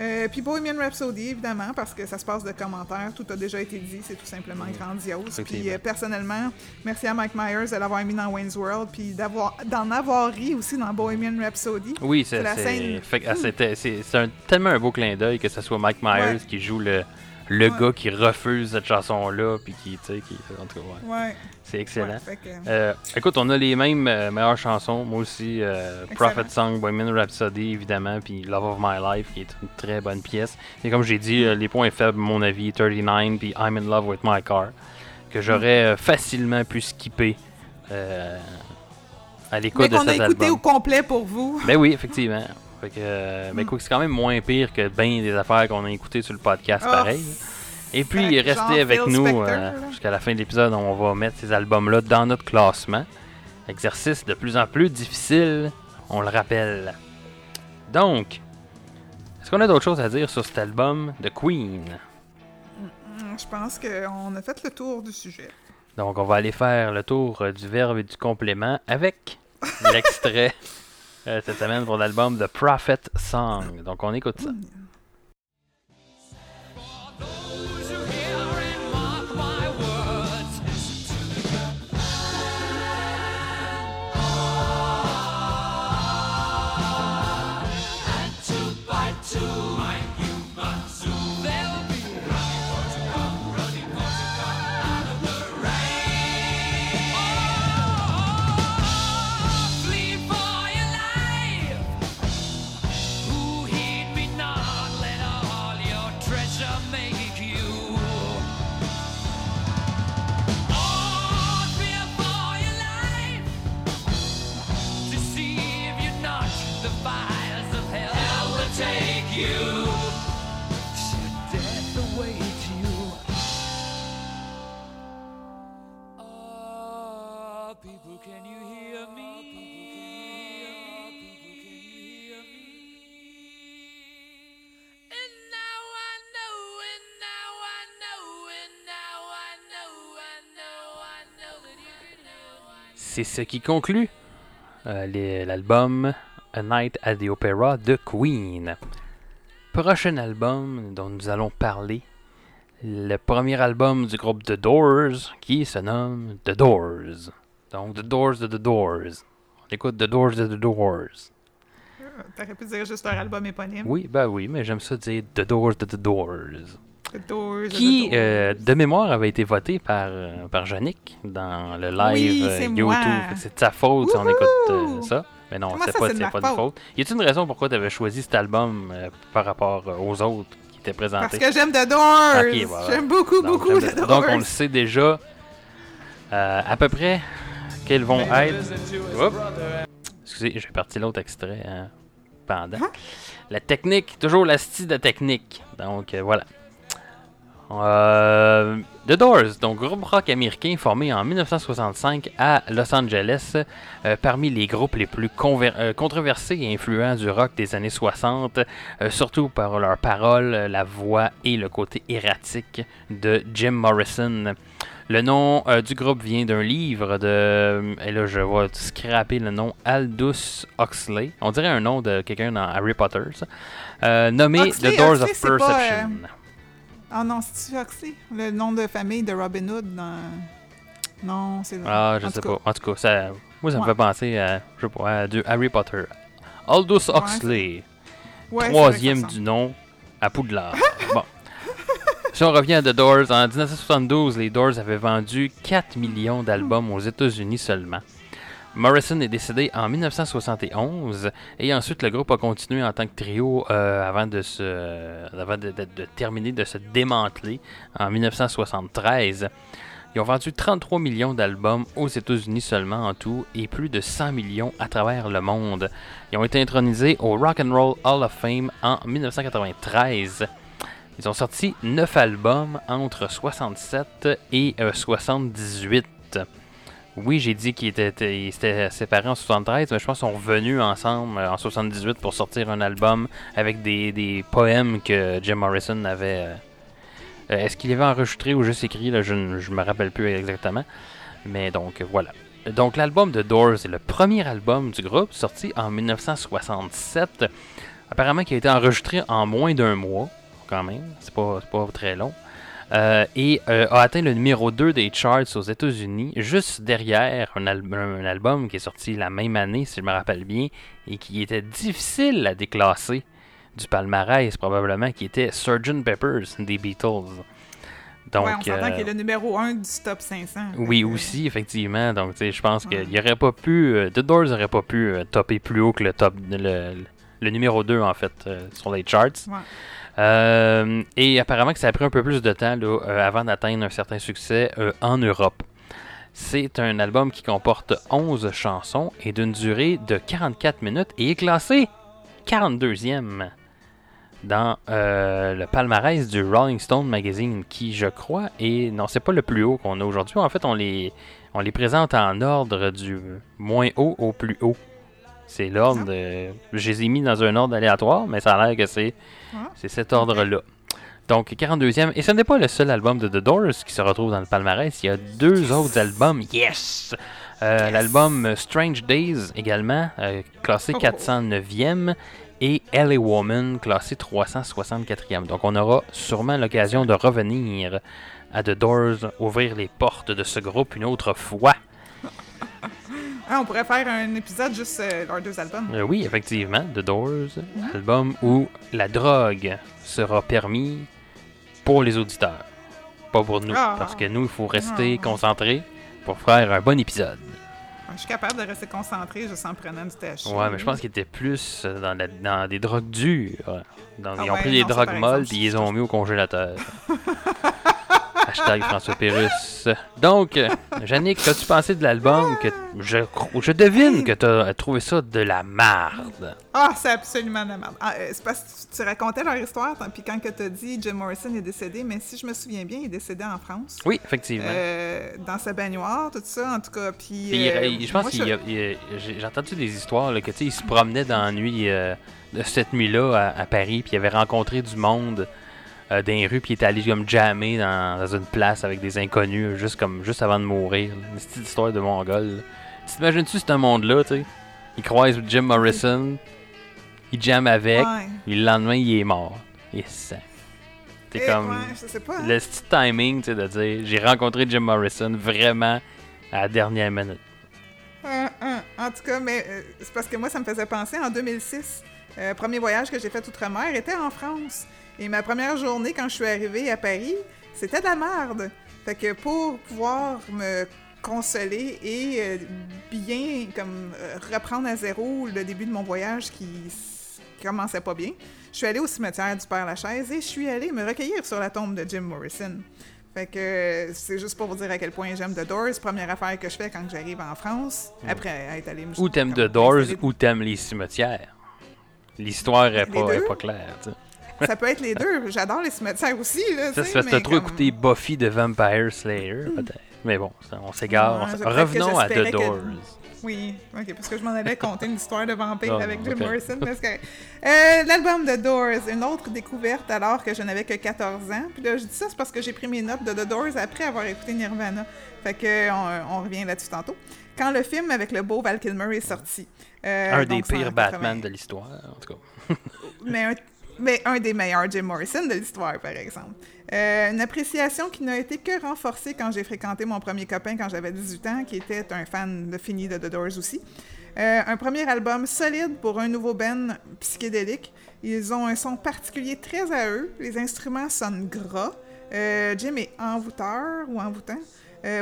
Euh, puis Bohemian Rhapsody, évidemment, parce que ça se passe de commentaires, tout a déjà été dit, c'est tout simplement grandiose. Puis Effectivement. euh, personnellement, merci à Mike Myers de l'avoir mis dans Wayne's World, puis d'avoir d'en avoir ri aussi dans Bohemian Rhapsody. Oui, c'est C'est scène. ah, c'est c'est un- tellement un beau clin d'œil que ce soit Mike Myers Ouais. qui joue le, le Ouais. gars qui refuse cette chanson-là, puis qui, tu sais, qui, en tout cas, ouais, Ouais. c'est excellent. ouais, fait que- Euh, écoute, on a les mêmes euh, meilleures chansons. Moi aussi, euh. Prophet Song, Bohemian Rhapsody, évidemment, puis Love of My Life, qui est une très bonne pièce. Et comme j'ai dit, les points faibles, mon avis, 39, puis I'm in Love with My Car, que j'aurais facilement pu skipper à Mais l'écoute de qu'on a cet écouté album. au complet pour vous. Ben oui, effectivement. Fait que, euh, ben Mm. écoute, c'est quand même moins pire que bien des affaires qu'on a écoutées sur le podcast, Ah, pareil. Et puis, restez avec Phil nous euh, jusqu'à la fin de l'épisode. On va mettre ces albums-là dans notre classement. Exercice de plus en plus difficile, on le rappelle. Donc, est-ce qu'on a d'autres choses à dire sur cet album de Queen? Je pense qu'on a fait le tour du sujet. Donc, on va aller faire le tour du verbe et du complément avec l'extrait euh, cette semaine pour l'album The Prophet Song. Donc, on écoute ça. C'est ce qui conclut euh, l'album A Night at the Opera de Queen. Prochain album dont nous allons parler, le premier album du groupe The Doors qui se nomme The Doors. Donc The Doors de The Doors. On écoute The Doors de The Doors. Euh, T'aurais pu dire juste leur album éponyme. Oui, bah oui, mais j'aime ça dire The Doors de The Doors. Qui, euh, de mémoire, avait été voté par, euh, par Yannick dans le live Oui, euh, c'est YouTube. moi. C'est de sa faute si on écoute euh, ça. Mais non, c'est pas, c'est de pas de faute? faute? Y a-t-il une raison pourquoi tu avais choisi cet album euh, par rapport aux autres qui étaient présentés? Parce que j'aime The Doors. Voilà. J'aime beaucoup, donc, beaucoup The Doors. donc, on le sait déjà euh, à peu près quels vont être. Oups. Excusez, j'ai parti l'autre extrait hein, pendant. Hein? La technique, toujours la style de technique. Donc euh, voilà. Euh, The Doors, donc groupe rock américain formé en 1965 à Los Angeles, euh, parmi les groupes les plus euh, controversés et influents du rock des années 60, euh, surtout par leurs paroles, la voix et le côté erratique de Jim Morrison. Le nom du groupe vient d'un livre de. Et là, je vais scraper le nom Aldous Huxley. On dirait un nom de quelqu'un dans Harry Potter, ça. Nommé Huxley, The Doors Huxley, of pas, Ah non, c'est Huxley, le nom de famille de Robin Hood dans... Non, c'est... Ah, je en sais cas. pas. En tout cas, ça, moi, ça me fait penser à, je sais pas, à du Harry Potter. Aldous Huxley, Ouais, troisième du nom à Poudlard. bon. Si on revient à The Doors, en 1972, les Doors avaient vendu 4 millions d'albums aux États-Unis seulement. Morrison est décédé en 1971 et ensuite le groupe a continué en tant que trio euh, avant, avant de, terminer de se démanteler en 1973. Ils ont vendu 33 millions d'albums aux États-Unis seulement en tout et plus de 100 millions à travers le monde. Ils ont été intronisés au Rock and Roll Hall of Fame en 1993. Ils ont sorti 9 albums entre 67 et euh, 78. Oui, j'ai dit qu'ils étaient, séparés en 73, mais je pense qu'ils sont revenus ensemble euh, en 78 pour sortir un album avec des, poèmes que Jim Morrison avait. euh, euh, Est-ce qu'il avait enregistré ou juste écrit là, Je ne me rappelle plus exactement. Mais donc, voilà. Donc, l'album de Doors est le premier album du groupe, sorti en 1967. Apparemment, qui a été enregistré en moins d'un mois, quand même. C'est pas très long. Euh, et euh, a atteint le numéro 2 des charts aux États-Unis, juste derrière un, al- un album qui est sorti la même année, si je me rappelle bien, et qui était difficile à déclasser du palmarès, probablement, qui était Sgt. Peppers des Beatles. Donc, ouais, on s'entend euh, qu'il est le numéro 1 du top 500. oui, aussi, effectivement. Donc, tu sais, je pense Ouais. qu'il n'y aurait pas pu. euh, The Doors n'aurait pas pu topper plus haut que le top. Le, le numéro 2, en fait, sur les charts. Ouais. Euh, et apparemment que ça a pris un peu plus de temps euh, avant d'atteindre un certain succès euh, en Europe. C'est un album qui comporte 11 chansons et d'une durée de 44 minutes et est classé 42e. dans le palmarès du Rolling Stone Magazine, qui, je crois, est. Non, c'est pas le plus haut qu'on a aujourd'hui. En fait, on les, on les présente en ordre du moins haut au plus haut. C'est l'ordre. de- Je les ai mis dans un ordre aléatoire, mais ça a l'air que c'est cet ordre-là. Donc, 42e. Et ce n'est pas le seul album de The Doors qui se retrouve dans le palmarès. Il y a deux autres albums. Yes! Euh, Yes. L'album Strange Days également, euh, classé Oh. 409e. Et LA Woman, classé 364e. Donc, on aura sûrement l'occasion de revenir à The Doors, ouvrir les portes de ce groupe une autre fois. Ah, on pourrait faire un épisode juste euh, leurs deux albums. Euh, oui, effectivement, The Doors, album où la drogue sera permis pour les auditeurs, pas pour nous, Ah. parce que nous, il faut rester Ah. concentrés pour faire un bon épisode. Je suis capable de rester concentré juste en prenant du THC. Ouais, mais je pense qu'ils étaient plus euh, dans, la- dans des drogues dures. Dans- Ah ils ont ouais, pris des non, drogues molles puis ils les ont mis au congélateur. Hashtag François Pérus. Donc, euh, Yannick, qu'as-tu pensé de l'album que je, je devine que tu as trouvé ça de la marde? Ah, c'est absolument de la merde. Ah, euh, c'est parce que tu racontais leur histoire, tant- puis quand que t'as dit Jim Morrison est décédé, mais si je me souviens bien, il est décédé en France. Oui, effectivement. Euh, dans sa baignoire, tout ça, en tout cas. Puis, euh, je pense a- j'ai entendu des histoires là, que tu sais, il se promenait dans la nuit euh, de cette nuit-là à, à Paris, puis il avait rencontré du monde euh, dans les rues, puis il était allé comme jammer dans, dans une place avec des inconnus juste comme juste avant de mourir. là. Une petite histoire de mongol. T'imagines-tu ce monde-là, tu sais? Il croise Jim Morrison, il jamme avec, Ouais. puis le lendemain il est mort. Il est sang. T'es Eh, comme ouais, pas. hein. le petit timing, tu sais, de dire j'ai rencontré Jim Morrison vraiment à la dernière minute. Un, un. En tout cas, mais euh, c'est parce que moi, ça me faisait penser en 2006. euh, premier voyage que j'ai fait outre-mer était en France. Et ma première journée, quand je suis arrivée à Paris, c'était de la merde. Fait que pour pouvoir me consoler et euh, bien comme euh, reprendre à zéro le début de mon voyage qui commençait pas bien, je suis allée au cimetière du Père Lachaise et je suis allée me recueillir sur la tombe de Jim Morrison. Fait que euh, c'est juste pour vous dire à quel point j'aime The Doors. Première affaire que je fais quand j'arrive en France, après être allé me Ou t'aimes The Doors ou t'aimes les cimetières. L'histoire est pas, est pas claire. tu sais. Ça peut être les deux. J'adore les cimetières aussi. Là, Ça, c'est trop comme- écouté Buffy de Vampire Slayer, peut-être. Mais bon, ça, on s'égare. Ouais, Revenons à The que- Doors. Oui, ok, parce que je m'en allais conter une histoire de vampire Ah, avec Jim ok. Morrison. Parce que, euh, L'album de Doors, une autre découverte alors que je n'avais que 14 ans. Puis là, je dis ça, c'est parce que j'ai pris mes notes de The Doors après avoir écouté Nirvana. Fait que on, on revient là-dessus tantôt. Quand le film avec le beau Val Kilmer est sorti. euh, Un des pires 80. Batman de l'histoire, en tout cas. mais un, mais un des meilleurs Jim Morrison de l'histoire, par exemple. Euh, une appréciation qui n'a été que renforcée quand j'ai fréquenté mon premier copain quand j'avais 18 ans, qui était un fan de fini de The Doors aussi. Euh, un premier album solide pour un nouveau band psychédélique. Ils ont un son particulier très à eux. Les instruments sonnent gras. Euh, Jim est envoûteur ou envoûtant.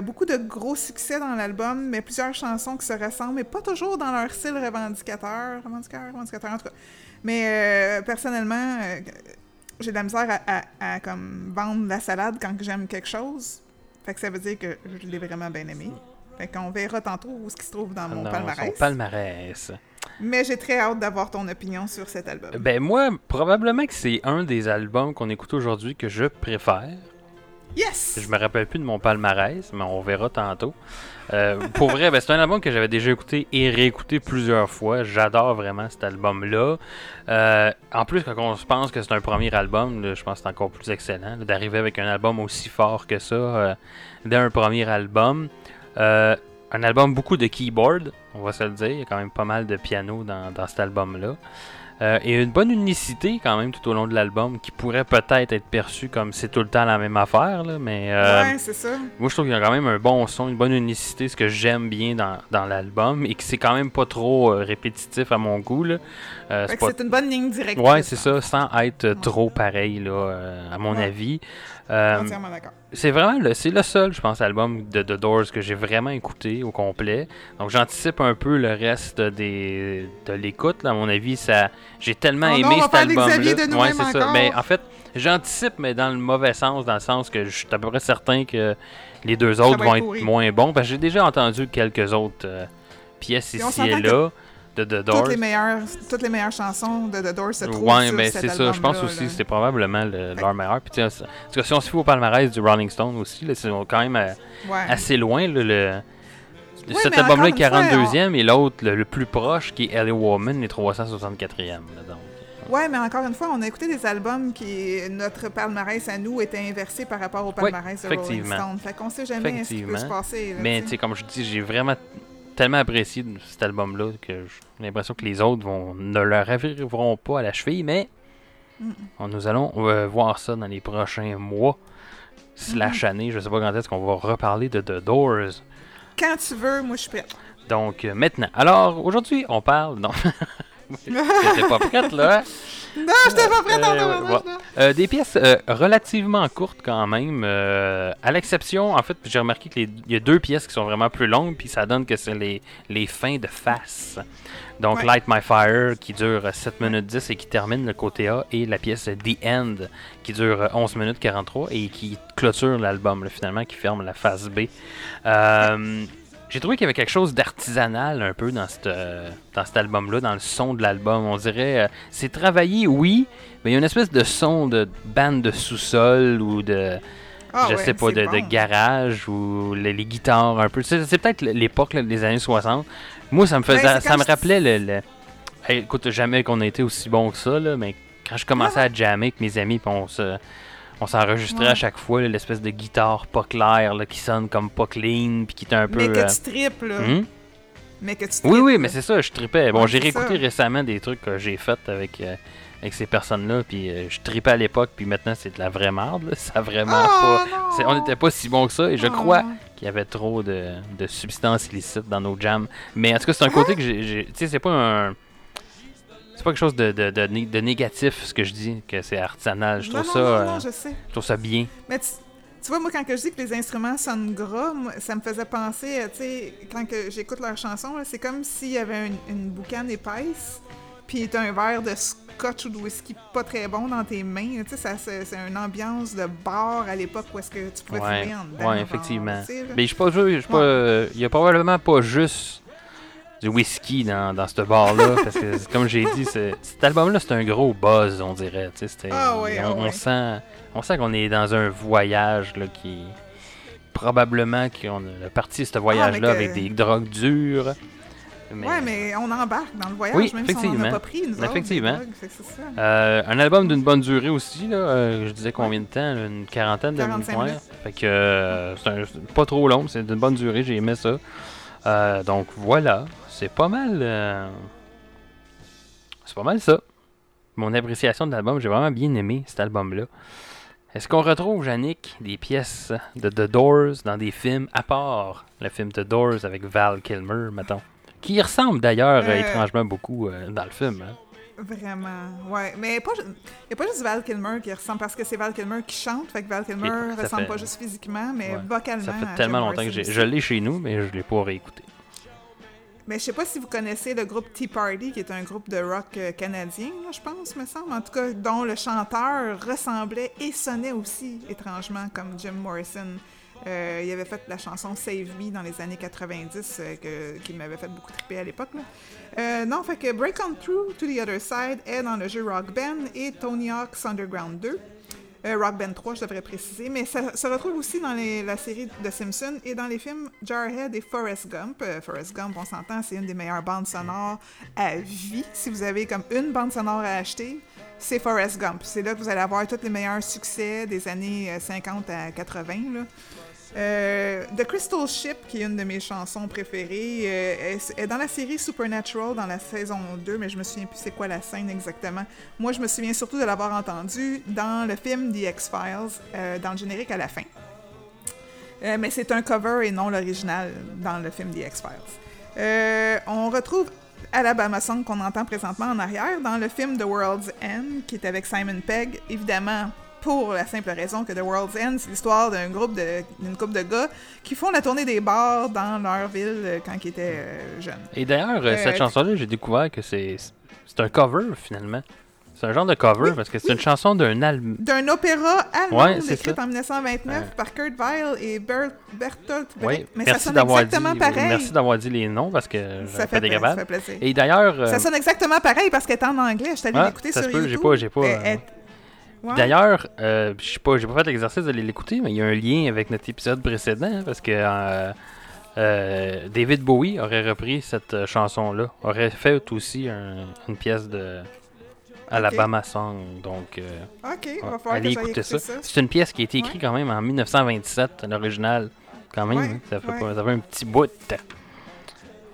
Beaucoup de gros succès dans l'album, mais plusieurs chansons qui se ressemblent, mais pas toujours dans leur style revendicateur. Revendicateur, revendicateur, en tout. Mais euh, personnellement, euh, j'ai de la misère à, à- à, comme vendre la salade quand j'aime quelque chose. Fait que ça veut dire que je l'ai vraiment bien aimé. Fait qu'on verra tantôt où ce qui se trouve dans mon palmarès. son palmarès. Mais j'ai très hâte d'avoir ton opinion sur cet album. Ben moi, probablement que c'est un des albums qu'on écoute aujourd'hui que je préfère. Yes! Je me rappelle plus de mon palmarès, mais on verra tantôt. Euh, pour vrai, ben, c'est un album que j'avais déjà écouté et réécouté plusieurs fois. J'adore vraiment cet album-là. Euh, en plus, quand on se pense que c'est un premier album, je pense que c'est encore plus excellent d'arriver avec un album aussi fort que ça euh, dès un premier album. Euh, un album beaucoup de keyboard, on va se le dire. Il y a quand même pas mal de piano dans cet album-là. Euh, et une bonne unicité quand même tout au long de l'album qui pourrait peut-être être perçue comme c'est tout le temps la même affaire, là, mais euh, ouais, c'est ça. moi, je trouve qu'il y a quand même un bon son, une bonne unicité, ce que j'aime bien dans, dans l'album, et que c'est quand même pas trop euh, répétitif à mon goût. Là. Euh, c'est que pas... c'est une bonne ligne directe. Ouais, c'est ça, sans être trop pareil, là, à mon Ouais. avis. Euh, Entièrement d'accord. c'est vraiment le, c'est le seul, je pense, album de The Doors que j'ai vraiment écouté au complet. Donc j'anticipe un peu le reste des, de l'écoute. là. À mon avis, ça, j'ai tellement Oh non, aimé on va cet. Xavier de Ouais, c'est ça. Mais en fait, j'anticipe, mais dans le mauvais sens, dans le sens que je suis à peu près certain que les deux autres vont être moins bons. Parce que j'ai déjà entendu quelques autres euh, pièces on ici et là. De The Doors. toutes les meilleures, toutes les meilleures chansons de The Doors se trouvent Ouais, sur mais cet c'est ça. Je pense aussi que c'est probablement le- leur meilleur. Puis, tu sais, en tout cas, si on se fie au palmarès du Rolling Stone aussi, là, c'est quand même euh, Ouais. assez loin. là, le, Oui, cet album-là est encore une fois, 42e et l'autre, le, le plus proche, qui est LA Woman, est 364e. là, donc. Ouais, mais encore une fois, on a écouté des albums qui notre palmarès à nous était inversé par rapport au palmarès de Rolling. Stone. Fait qu'on sait jamais ce qui peut se passer. là, Mais tu sais, comme je dis, j'ai vraiment tellement apprécié de cet album-là que j'ai l'impression que les autres vont, ne leur arriveront pas à la cheville, mais Mm. nous allons euh, voir ça dans les prochains mois slash années. Je sais pas quand est-ce qu'on va reparler de The Doors. Quand tu veux, moi je suis prête. Donc euh, maintenant, alors aujourd'hui, on parle. Non, t'étais pas prête là. Non, je t'ai pas Euh, ouais. là. Euh, des pièces euh, relativement courtes quand même, euh, à l'exception, en fait, j'ai remarqué qu'il y a deux pièces qui sont vraiment plus longues, puis ça donne que c'est les, les fins de face. Donc Ouais. Light My Fire qui dure euh, 7 minutes 10 et qui termine le côté A, et la pièce The End qui dure euh, 11 minutes 43 et qui clôture l'album finalement, qui ferme la face B. J'ai trouvé qu'il y avait quelque chose d'artisanal un peu dans, cette, euh, dans cet album-là, dans le son de l'album. On dirait, euh, c'est travaillé, oui, mais il y a une espèce de son de bande de sous-sol ou de, Ah je ouais, sais pas, de, garage ou les, les guitares un peu. C'est, peut-être l'époque des années 60. Moi, ça me faisait, Ben, ça me rappelait le, le- Hey, écoute, jamais qu'on a été aussi bon que ça, là, mais quand je commençais à jammer avec mes amis, on se. On s'enregistrait Ouais. à chaque fois l'espèce de guitare pas claire là, qui sonne comme pas clean puis qui est un peu. Mais que euh, tu tripes, là. hum? Mais que tu Oui, tripes, oui, là. mais c'est ça, je tripais. Bon, Ouais, j'ai réécouté ça. récemment des trucs que j'ai fait avec, euh, avec ces personnes-là, puis euh, je tripais à l'époque, puis maintenant c'est de la vraie merde. là. Ça a vraiment Oh, pas. c'est- On n'était pas si bon que ça, et je Oh. crois qu'il y avait trop de, de substances illicites dans nos jams. Mais en tout cas, c'est un côté que j'ai. j'ai- Tu sais, c'est pas un. C'est pas quelque chose de, de, de de négatif, ce que je dis, que c'est artisanal. Je Non, trouve non, ça. non, euh, je sais. je trouve ça bien. Mais tu, tu vois, moi, quand que je dis que les instruments sonnent gras, moi, ça me faisait penser, à, tu sais, quand que j'écoute leurs chansons, c'est comme s'il y avait une, une boucane épaisse, puis t'as un verre de scotch ou de whisky pas très bon dans tes mains. Tu sais, ça, c'est, une ambiance de bar à l'époque où est-ce que tu pouvais Ouais, fumer en dedans. ouais, effectivement. tu sais, là. Mais je suis pas sûr, je suis pas. Ouais. euh, Il y a probablement pas juste du whisky dans, dans ce bar-là. parce que, comme j'ai dit, cet album-là, c'est un gros buzz, on dirait. Ah on, ah on sent, on sent qu'on est dans un voyage là, qui. Probablement qu'on a parti ce voyage-là Ah, que- avec des drogues dures. Mais, Ouais, mais on embarque dans le voyage, Oui, même si on n'en a effectivement. pas pris, nous autres, Effectivement. drogues, ça. euh, un album d'une bonne durée aussi, là. euh, je disais combien de temps Une quarantaine de 45 minutes. Fait que euh, c'est pas trop long, c'est d'une bonne durée, j'ai aimé ça. Euh, donc voilà, c'est pas mal. euh, C'est pas mal ça. Mon appréciation de l'album, j'ai vraiment bien aimé cet album-là. Est-ce qu'on retrouve, Yannick, des pièces de The Doors dans des films, à part le film The Doors avec Val Kilmer, mettons? Qui ressemble d'ailleurs euh, Euh, étrangement beaucoup euh, dans le film. hein? Vraiment, ouais. Mais il n'y a pas juste Val Kilmer qui ressemble, parce que c'est Val Kilmer qui chante, fait que Val Kilmer ressemble fait- pas juste physiquement, mais Ouais. vocalement. Ça fait tellement longtemps que. Je l'ai chez nous, mais je l'ai pas réécouté. Mais je sais pas si vous connaissez le groupe Tea Party, qui est un groupe de rock euh, canadien, je pense, me semble. En tout cas, dont le chanteur ressemblait et sonnait aussi étrangement comme Jim Morrison. Euh, il avait fait la chanson Save Me dans les années 90, euh, que- qui m'avait fait beaucoup triper à l'époque. non, fait que Break On Through to the Other Side est dans le jeu Rock Band et Tony Hawk's Underground 2. Euh, Rock Band 3, je devrais préciser, mais ça se retrouve aussi dans la série de Simpsons et dans les films Jarhead et Forrest Gump. Euh, Forrest Gump, on s'entend, c'est une des meilleures bandes sonores à vie. Si vous avez comme une bande sonore à acheter, c'est Forrest Gump. C'est là que vous allez avoir tous les meilleurs succès des années euh, 50 à 80. là. Euh, The Crystal Ship, qui est une de mes chansons préférées, euh, est, dans la série Supernatural dans la saison 2, mais je me souviens plus c'est quoi la scène exactement. Moi, je me souviens surtout de l'avoir entendue dans le film The X-Files, euh, dans le générique à la fin. Mais c'est un cover et non l'original dans le film The X-Files. On retrouve Alabama Song qu'on entend présentement en arrière dans le film The World's End, qui est avec Simon Pegg, évidemment pour la simple raison que The World's End, c'est l'histoire d'un groupe de d'une couple de gars qui font la tournée des bars dans leur ville euh, quand ils étaient euh, jeunes. Et d'ailleurs, euh, cette chanson-là, j'ai découvert que c'est c'est un cover finalement. C'est un genre de cover Oui, parce que c'est une chanson d'un album. D'un opéra allemand Ouais, c'est écrit ça. en 1929 Ouais. par Kurt Weill et Bert, Bertolt Brecht. Oui, mais ça merci sonne d'avoir dit, exactement pareil. merci d'avoir dit les noms parce que ça fait, pas pla- ça fait plaisir. Et d'ailleurs, euh, Ça sonne exactement pareil parce qu'elle est en anglais. Je allée Ah, l'écouter ça sur se peut, j'ai YouTube. pas- j'ai pas, euh, elle- Ouais. D'ailleurs, euh, je sais pas, j'ai pas fait l'exercice d'aller l'écouter, mais il y a un lien avec notre épisode précédent hein, parce que euh, euh, David Bowie aurait repris cette euh, chanson-là, aurait fait aussi un- une pièce de Alabama Song, donc euh, Ok, va que allez écouter ça. C'est une pièce qui a été écrite quand même en 1927, l'original, quand même, Ouais, hein, ça, fait pas- ça fait un petit bout.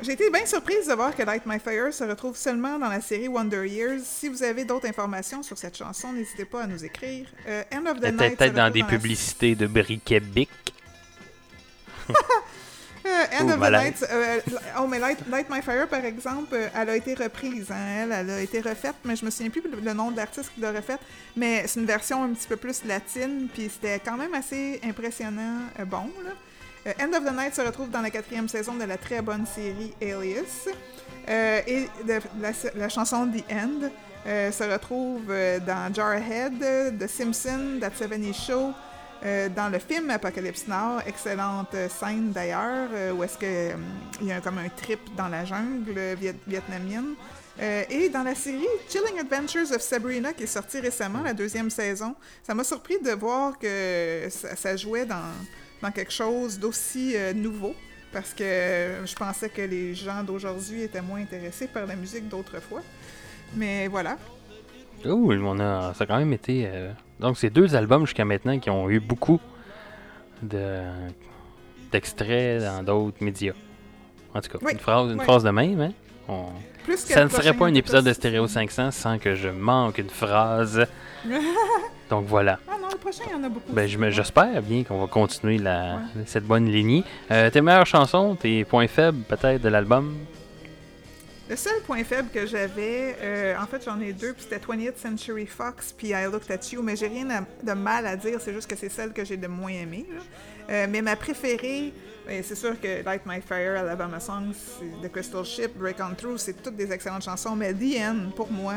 J'ai été bien surprise de voir que Light My Fire se retrouve seulement dans la série Wonder Years. Si vous avez d'autres informations sur cette chanson, n'hésitez pas à nous écrire. Euh, End of the Elle Night. peut-être dans des publicités de briquet Bic. Euh, End Ouh, of the. Night. euh, oh, mais Light, Light My Fire, par exemple, euh, elle a été reprise. hein, elle, elle a été refaite, mais je me souviens plus le, le nom de l'artiste qui l'a refaite. Mais c'est une version un petit peu plus latine, puis c'était quand même assez impressionnant. euh, bon, là. Euh, End of the Night se retrouve dans la quatrième saison de la très bonne série Alias. Euh, et la, chanson The End euh, se retrouve dans Jarhead, The Simpsons, That 70 Show, dans le film Apocalypse Now, excellente scène d'ailleurs, où est-ce euh, il y a comme un trip dans la jungle viet- vietnamienne. Et dans la série Chilling Adventures of Sabrina, qui est sortie récemment, la deuxième saison, ça m'a surpris de voir que ça jouait dans, dans quelque chose d'aussi euh, nouveau. Parce que euh, je pensais que les gens d'aujourd'hui étaient moins intéressés par la musique d'autrefois. Mais voilà. On a, ça a quand même été. euh, Donc, c'est deux albums jusqu'à maintenant qui ont eu beaucoup de d'extraits dans d'autres médias. En tout cas, Oui, une, phrase, une oui. phrase de même, hein? On- Plus que Ça ne serait pas un épisode de Stéréo 500 sans que je manque une phrase. Donc voilà. Ah non, le prochain, il y en a beaucoup. Ben, j'espère bien qu'on va continuer la, cette bonne lignée. Euh, tes meilleures chansons, tes points faibles peut-être de l'album? Le seul point faible que j'avais, euh, en fait, j'en ai deux, puis c'était 20th Century Fox, puis I Looked at You, mais j'ai rien de mal à dire, c'est juste que c'est celle que j'ai le moins aimée. Euh, mais ma préférée, ben, c'est sûr que Light My Fire, Alabama Song, c'est The Crystal Ship, Break On Through, c'est toutes des excellentes chansons, mais The End, pour moi,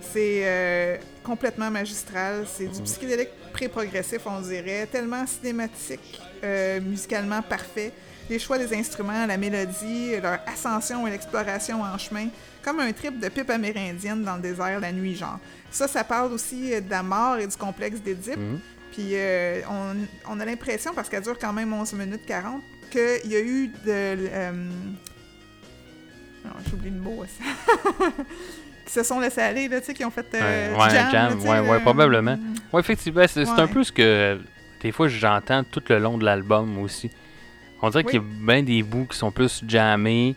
c'est euh, complètement magistral. C'est du psychédélique pré-progressif, on dirait, tellement cinématique, euh, musicalement parfait. Les choix des instruments, la mélodie, leur ascension et l'exploration en chemin, comme un trip de pipe amérindienne dans le désert la nuit, genre. Ça, ça parle aussi de la mort et du complexe d'Édipe. Mhm. Puis euh, on, on a l'impression, parce qu'elle dure quand même 11 minutes 40, qu'il y a eu de... euh, non, j'oublie le mot. ça. qui se sont laissés aller, là, tu sais, qui ont fait euh, Ouais, jam, jam, là, ouais, ouais, euh, probablement. Ouais, effectivement, c'est un peu ce que des fois j'entends tout le long de l'album aussi. On dirait Oui. qu'il y a bien des bouts qui sont plus jammés.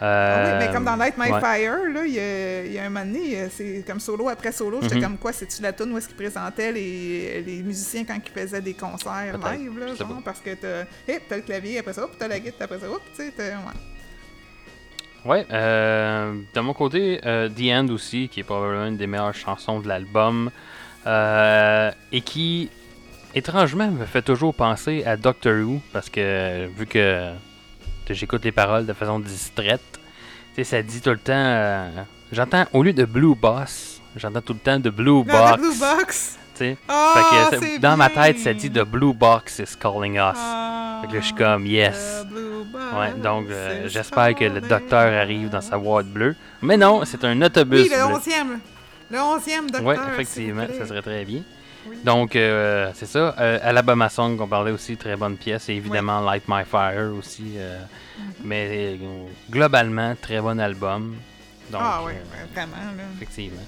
Ah Euh, oui, mais comme dans Light My ouais. Fire, là, il y, a, il y a un moment donné, c'est comme solo après solo, j'étais Mhm. comme quoi, c'est-tu la tune où est-ce qu'ils présentaient les, les musiciens quand ils faisaient des concerts live, là, genre, parce que t'as, t'as le clavier après ça, t'as la guitare après ça, tu sais, ouais. Ouais, euh, de mon côté, euh, The End aussi, qui est probablement une des meilleures chansons de l'album, euh, et qui, étrangement, me fait toujours penser à Doctor Who, parce que vu que, j'écoute les paroles de façon distraite, tu sais, ça dit tout le temps, euh, j'entends, au lieu de Blue Boss, j'entends tout le temps de Blue Box, Blue Box! Ah, Fait que c'est dans ma tête, ça dit The Blue Box is calling us. Ah, Fait que là, je suis comme, yes. Ouais, donc euh, j'espère que le docteur arrive dans sa boîte bleue. Mais non, c'est un autobus Oui, le bleu. 11e. Le 11e docteur. Oui, effectivement, ça serait très bien. Oui. Donc, euh, c'est ça. Euh, Alabama Song, qu'on parlait aussi, très bonne pièce. Et évidemment, Light My Fire aussi. euh, Mhm. Mais globalement, très bon album. Donc, ah oui, vraiment, là. effectivement.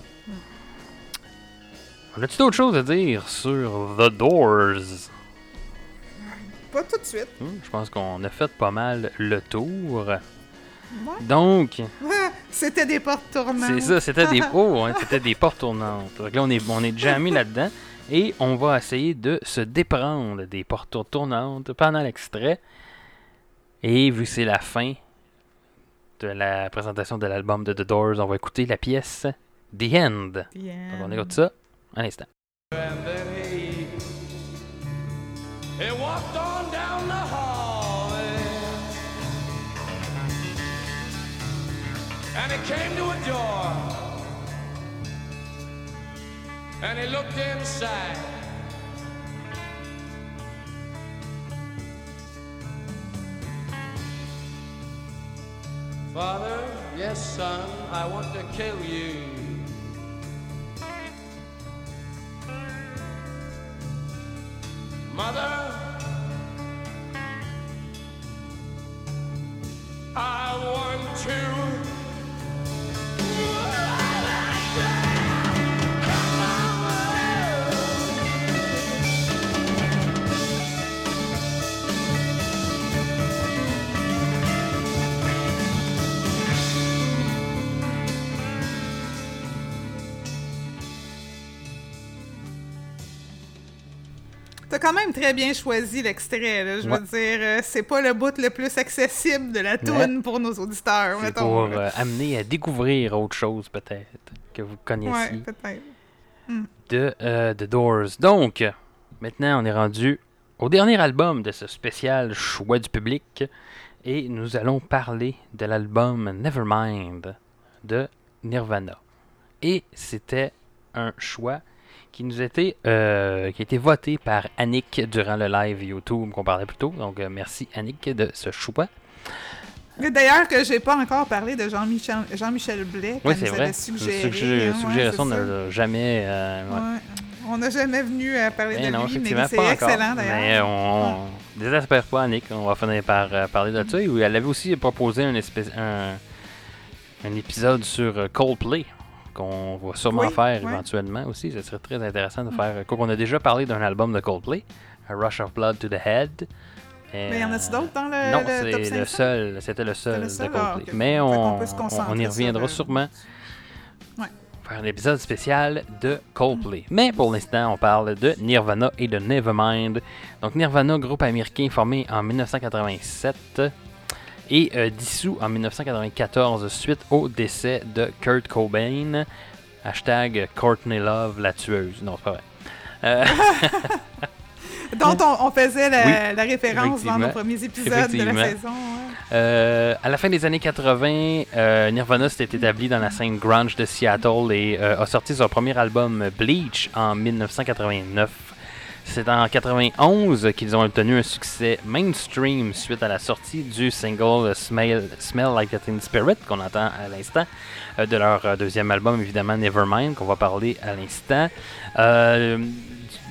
On a-tu d'autres choses à dire sur The Doors? Pas tout de suite. Hmm, je pense qu'on a fait pas mal le tour. Ouais. Donc, C'était des portes tournantes. C'est ça, c'était des oh, hein, c'était des portes tournantes. Donc là, on est, on est déjà mis là-dedans et on va essayer de se déprendre des portes tournantes pendant l'extrait. Et vu que c'est la fin de la présentation de l'album de The Doors, on va écouter la pièce The End. Donc on écoute ça And he walked on down the hall. And he came to a door. and he looked inside. Father, yes, son, I want to kill you. Mother, I want to. Quand même très bien choisi l'extrait, là. Je Ouais. veux dire, euh, c'est pas le bout le plus accessible de la toune pour nos auditeurs, C'est mettons. pour euh, amener à découvrir autre chose, peut-être, que vous Ouais, connaissiez peut-être. de euh, The Doors. Donc, maintenant, on est rendu au dernier album de ce spécial choix du public. Et nous allons parler de l'album Nevermind de Nirvana. Et c'était un choix qui nous était euh, qui a été voté par Annick durant le live YouTube qu'on parlait plus tôt. Donc euh, merci Annick de ce choix. Mais D'ailleurs, que j'ai pas encore parlé de Jean-Michel Jean-Michel Blais, Oui, c'est vrai. suggéré. Suggé- hein, ouais, ça. n'a jamais. euh, ouais. Ouais. On n'a jamais venu à parler de non, lui, mais c'est excellent Mais d'ailleurs. on, on désespère pas, Annick. On va finir par euh, parler de ça. Et Elle avait aussi proposé un, espèce, un, un épisode sur Coldplay qu'on va sûrement Oui, faire ouais. éventuellement aussi. Ce serait très intéressant de faire. Quoi qu'on a déjà parlé d'un album de Coldplay, A Rush of Blood to the Head. Mais y en a-tu d'autres dans le, Non, c'est 500? le seul. C'était le seul, de Coldplay. Ah, ok. Mais on, y reviendra euh, sûrement. Ouais. Faire un épisode spécial de Coldplay. Mais pour l'instant, on parle de Nirvana et de Nevermind. Donc Nirvana, groupe américain formé en 1987 et euh, dissous en 1994 suite au décès de Kurt Cobain. Hashtag Courtney Love, la tueuse. Non, c'est pas vrai. Euh, Dont on, on faisait la, Oui, la référence dans nos premiers épisodes de la saison. ouais. Euh, à la fin des années 80, euh, Nirvana s'était établi dans la scène grunge de Seattle et euh, a sorti son premier album Bleach en 1989. C'est en 91 qu'ils ont obtenu un succès mainstream suite à la sortie du single Smell, Like a Teen Spirit qu'on entend à l'instant euh, de leur euh, deuxième album évidemment Nevermind qu'on va parler à l'instant. Euh,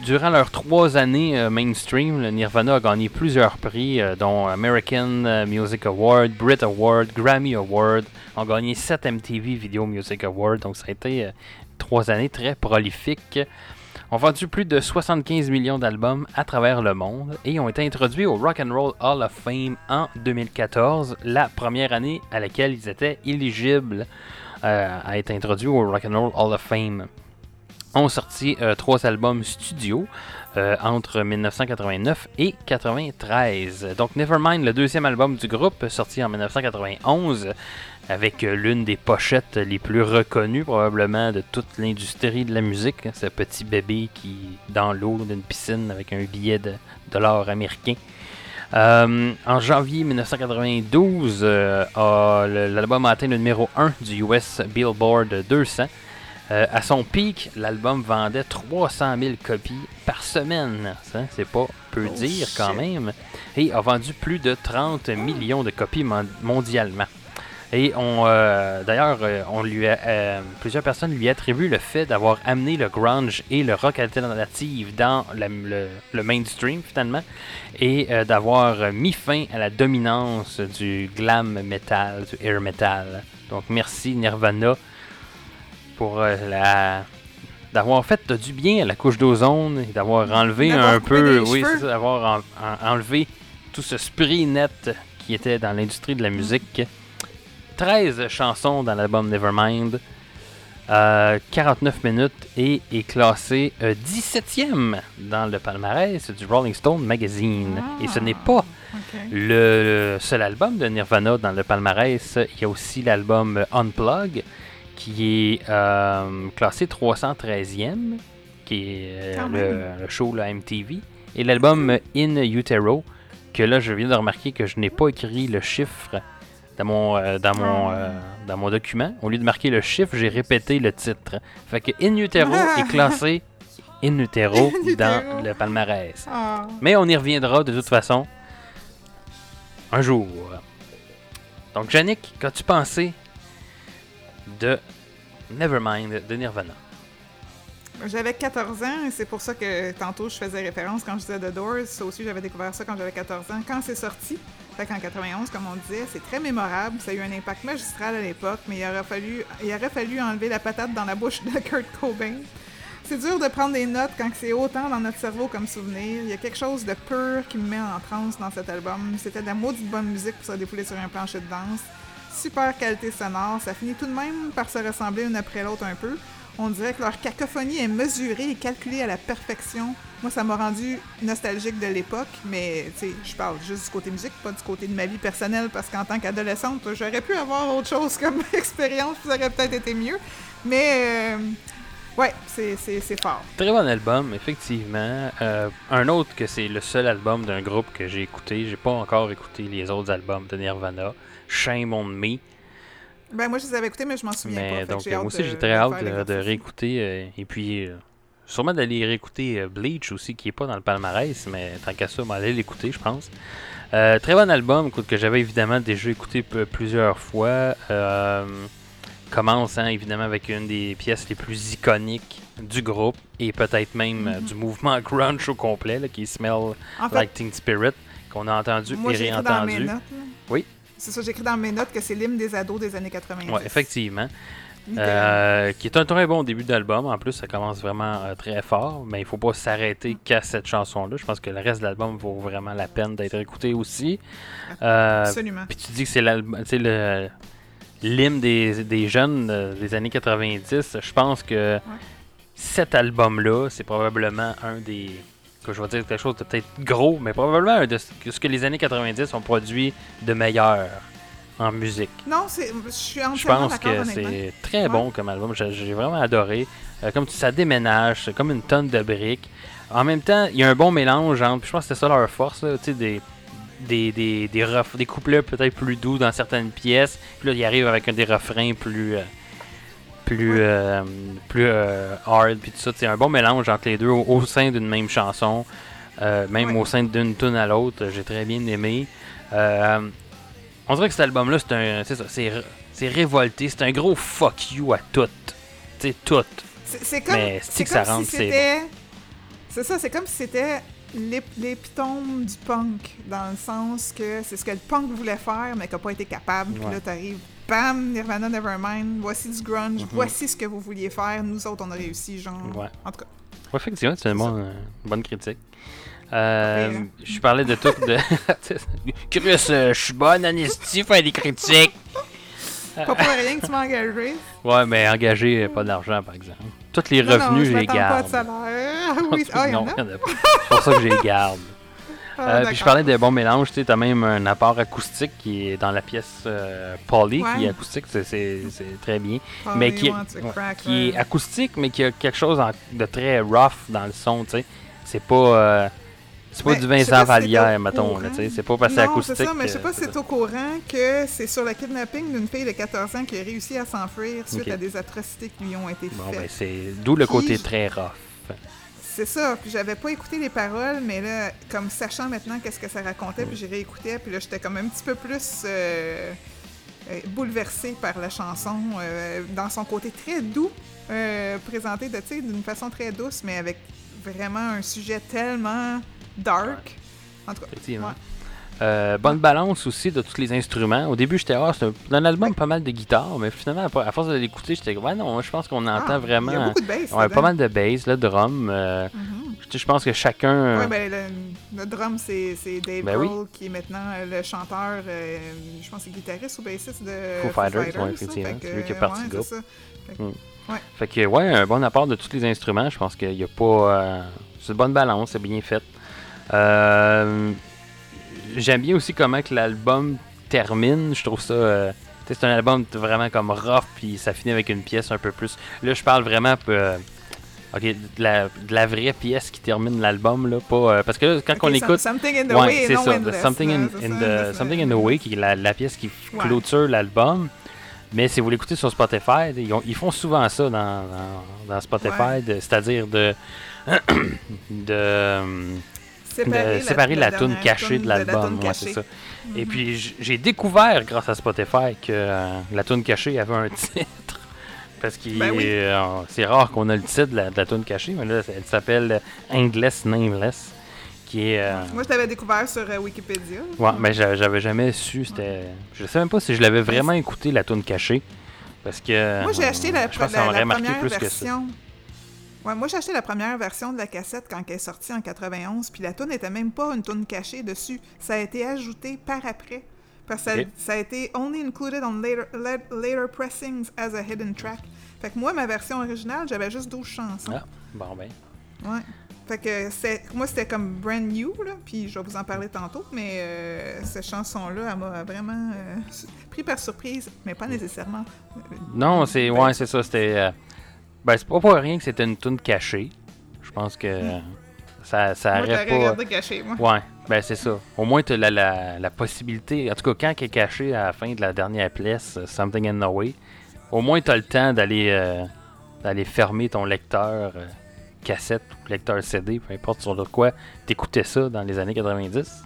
Durant leurs trois années mainstream, le Nirvana a gagné plusieurs prix, dont American Music Award, Brit Award, Grammy Award. ont gagné 7 MTV Video Music Awards, donc ça a été trois années très prolifiques. Ont vendu plus de 75 millions d'albums à travers le monde et ont été introduits au Rock and Roll Hall of Fame en 2014, la première année à laquelle ils étaient éligibles euh, à être introduits au Rock and Roll Hall of Fame ont sorti euh, trois albums studio euh, entre 1989 et 93. Donc Nevermind, le deuxième album du groupe, sorti en 1991, avec euh, l'une des pochettes les plus reconnues probablement de toute l'industrie de la musique, hein, ce petit bébé qui dans l'eau d'une piscine avec un billet de dollars américain. Euh, en janvier 1992, euh, l'album a atteint le numéro 1 du US Billboard 200. Euh, à son pic, l'album vendait 300 000 copies par semaine. Ça, c'est pas peu Oh, dire quand même. Et a vendu plus de 30 millions de copies mon- mondialement. Et on, euh, d'ailleurs, euh, on lui a- euh, plusieurs personnes lui attribuent le fait d'avoir amené le grunge et le rock alternatif dans la- le, le mainstream finalement, et euh, d'avoir mis fin à la dominance du glam metal, du air metal. Donc merci Nirvana pour la d'avoir fait du bien à la couche d'ozone et d'avoir enlevé un peu, oui, ça, d'avoir en- en- enlevé tout ce spray net qui était dans l'industrie de la musique. 13 chansons dans l'album Nevermind, euh, 49 minutes et est classé euh, 17e dans le palmarès du Rolling Stone Magazine. Et ce n'est pas le, seul album de Nirvana dans le palmarès. Il y a aussi l'album Unplug qui est euh, classé 313e, qui est euh, le show la MTV. Et l'album In Utero, que là je viens de remarquer que je n'ai pas écrit le chiffre dans mon, euh, dans, mon, Ah. euh, dans mon document. Au lieu de marquer le chiffre, j'ai répété le titre. Fait que In Utero Ah. est classé In Utero dans le palmarès. Ah. Mais on y reviendra de toute façon un jour. Donc, Yannick, qu'as-tu pensé de Nevermind de Nirvana? J'avais 14 ans et c'est pour ça que tantôt je faisais référence quand je disais The Doors. Ça aussi, j'avais découvert ça quand j'avais 14 ans. Quand c'est sorti, fait qu'en 91, comme on disait, c'est très mémorable. Ça a eu un impact magistral à l'époque, mais il aurait, fallu, il aurait fallu enlever la patate dans la bouche de Kurt Cobain. C'est dur de prendre des notes quand c'est autant dans notre cerveau comme souvenir. Il y a quelque chose de pur qui me met en transe dans cet album. C'était de la maudite bonne musique pour se défouler sur un plancher de danse. Super qualité sonore. Ça finit tout de même par se ressembler une après l'autre un peu. On dirait que leur cacophonie est mesurée et calculée à la perfection. Moi, ça m'a rendu nostalgique de l'époque, mais tu sais, je parle juste du côté musique, pas du côté de ma vie personnelle, parce qu'en tant qu'adolescente, j'aurais pu avoir autre chose comme expérience, ça aurait peut-être été mieux. Mais, euh, ouais, c'est fort. Très bon album, effectivement. Euh, un autre que c'est le seul album d'un groupe que j'ai écouté. J'ai pas encore écouté les autres albums de Nirvana. Shame on Me. Ben, moi, je les avais écoutés, mais je m'en souviens pas. Mais donc, moi aussi, j'ai très hâte de, réécouter. euh, et puis, euh, sûrement d'aller réécouter euh, Bleach aussi, qui est pas dans le palmarès, mais tant qu'à ça, on va aller l'écouter, je pense. Euh, très bon album, écoute, que j'avais évidemment déjà écouté plusieurs fois. Euh, commence hein, évidemment avec une des pièces les plus iconiques du groupe et peut-être même Mhm. du mouvement grunge au complet, là, qui est Smell En fait, Like Teen Spirit, qu'on a entendu moi, et réentendu. notes. Oui. C'est ça, j'ai écrit dans mes notes que c'est l'hymne des ados des années 90. Ouais, effectivement. Euh, qui est un très bon début d'album. En plus, ça commence vraiment euh, très fort, mais il faut pas s'arrêter qu'à cette chanson-là. Je pense que le reste de l'album vaut vraiment la peine d'être écouté aussi. Euh, Absolument. Puis tu dis que c'est le l'hymne des, des jeunes des années 90. Je pense que cet album-là, c'est probablement un des que je vais dire quelque chose de peut-être gros, mais probablement de ce que- les années 90 ont produit de meilleur en musique. Non, c'est, je suis Je pense que c'est très Ouais. bon comme album. J'ai vraiment adoré. Euh, comme tu- ça déménage, c'est comme une tonne de briques. En même temps, il y a un bon mélange entre. puis Je pense que c'était ça leur force, là, des, des, des, des, ref- des couplets peut-être plus doux dans certaines pièces. Puis là, il arrive avec un des refrains plus. euh, plus, euh, plus euh, hard, puis tout ça. C'est un bon mélange entre les deux au, au sein d'une même chanson. Euh, même Ouais. au sein d'une tune à l'autre, j'ai très bien aimé. Euh, on dirait que cet album-là, c'est un. C'est ça, c'est r- c'est révolté, c'est un gros fuck you à tout. Tu sais, tout. C'est, c'est comme, Mais c'est c'est que comme ça rentre, si c'est c'était... C'est ça, c'est comme si c'était l'ép- l'épitome du punk, dans le sens que c'est ce que le punk voulait faire, mais qui n'a pas été capable. Puis là, t'arrives, bam, Nirvana Nevermind, voici du grunge, Mhm. voici ce que vous vouliez faire, nous autres, on a réussi, genre... Ouais. En tout cas, Ouais, effectivement, c'est une, C'est ça. bonne, une bonne critique. Euh, Ouais, hein. je parlais de tout. De... Chris, euh, je suis bonne, Anesty, faire des critiques. pas pour rien que tu m'as engagé. Ouais, mais engager, euh, pas d'argent, par exemple. Tous les Non, non, revenus, je je les m'attends pas garde. de salaire. oui, ah, y non, il y en a pas. C'est pour ça que je les garde. Ah, Euh, puis je parlais de bons mélanges, tu sais, t'as même un apport acoustique qui est dans la pièce euh, Polly, qui est acoustique, c'est- très bien. Mais qui, crack est acoustique, mais qui a quelque chose de très rough dans le son, tu sais. C'est pas, euh, c'est pas Mais du Vincent Vallière, mettons. C'est pas parce que c'est Non, acoustique. c'est ça, mais je sais pas si c'est au courant que c'est sur le kidnapping d'une fille de 14 ans qui a réussi à s'enfuir suite Ok. à des atrocités qui lui ont été Bon, faites. ben, c'est d'où le côté très rough. C'est ça, puis j'avais pas écouté les paroles, mais là, comme sachant maintenant qu'est-ce que ça racontait, puis j'ai réécouté, puis là, j'étais comme un petit peu plus euh, euh, bouleversée par la chanson, euh, dans son côté très doux, euh, présenté de, d'une façon très douce, mais avec vraiment un sujet tellement dark. En tout cas, Effectivement. ouais. Euh, bonne balance aussi de tous les instruments. Au début, j'étais, ah, c'est un, dans l'album pas mal de guitare, mais finalement, à force de l'écouter, j'étais, ouais, non, je pense qu'on entend Ah, vraiment. Il y a beaucoup de bass. Ouais, pas mal de bass, le drum. euh, Mhm. sais, Je pense que chacun. Ouais, ben, le, le drum, c'est Dave Ben oui. Grohl, qui est maintenant euh, le chanteur, euh, je pense que guitariste ou bassiste de Foo Fighters, ouais, ça. effectivement. C'est lui qui est parti ouais, groupe. Fait que- Fait que, ouais, un bon apport de tous les instruments. Je pense qu'il n'y a pas. euh, c'est une bonne balance, c'est bien fait. Euh, J'aime bien aussi comment que l'album termine. Je trouve ça. euh, c'est un album vraiment comme rough, puis ça finit avec une pièce un peu plus. Là, je parle vraiment. euh, Ok, de la, de la vraie pièce qui termine l'album, là. Pas, euh, parce que là, quand on écoute. Something in the Ouais, way, c'est ça. the Something in, the, Something in the Way, qui est la, la pièce qui Ouais. clôture l'album. Mais si vous l'écoutez sur Spotify, ils, ont- ils font souvent ça dans, dans, dans Spotify, Ouais. c'est-à-dire de, de, euh, Séparer de séparer la, tune cachée de la l'album. ouais, c'est ça. Et puis j- j'ai découvert grâce à Spotify que euh, la tune cachée avait un titre. Parce que Ben oui. c'est rare qu'on a le titre de la, de la tune cachée, mais là elle s'appelle Endless Nameless. Qui est. euh, Moi, je t'avais découvert sur euh, Wikipédia. Ouais, mais j'a- j'avais jamais su. C'était. Je sais même pas si je l'avais vraiment écouté la tune cachée. Parce que. Moi, j'ai acheté la, Je pense la- la première plus que ça. Ouais, moi, j'ai acheté la première version de la cassette quand elle est sortie en 91, puis la tune n'était même pas une tune cachée dessus. Ça a été ajouté par après. Parce que ça, a été only included on later, la- later pressings as a hidden track. Fait que moi, ma version originale, j'avais juste 12 chansons. Ah, bon ben. Ouais. Fait que c'est, moi, c'était comme brand new, là, puis je vais vous en parler tantôt, mais euh, cette chanson-là, elle m'a vraiment euh, pris par surprise, mais pas nécessairement. euh, Non, c'est. Ouais, c'est ça. C'était. Ben, c'est pas pour rien que c'était une tune cachée. Je pense que. Ça, ça Moi, j'aurais pas. regardé caché, moi. Ouais, ben c'est ça. Au moins, tu as la, la, la possibilité. En tout cas, quand elle est cachée à la fin de la dernière pièce, euh, Something in the Way, au moins, tu as le temps d'aller euh, d'aller fermer ton lecteur euh, cassette ou lecteur CD, peu importe sur le quoi, t'écoutais ça dans les années 90.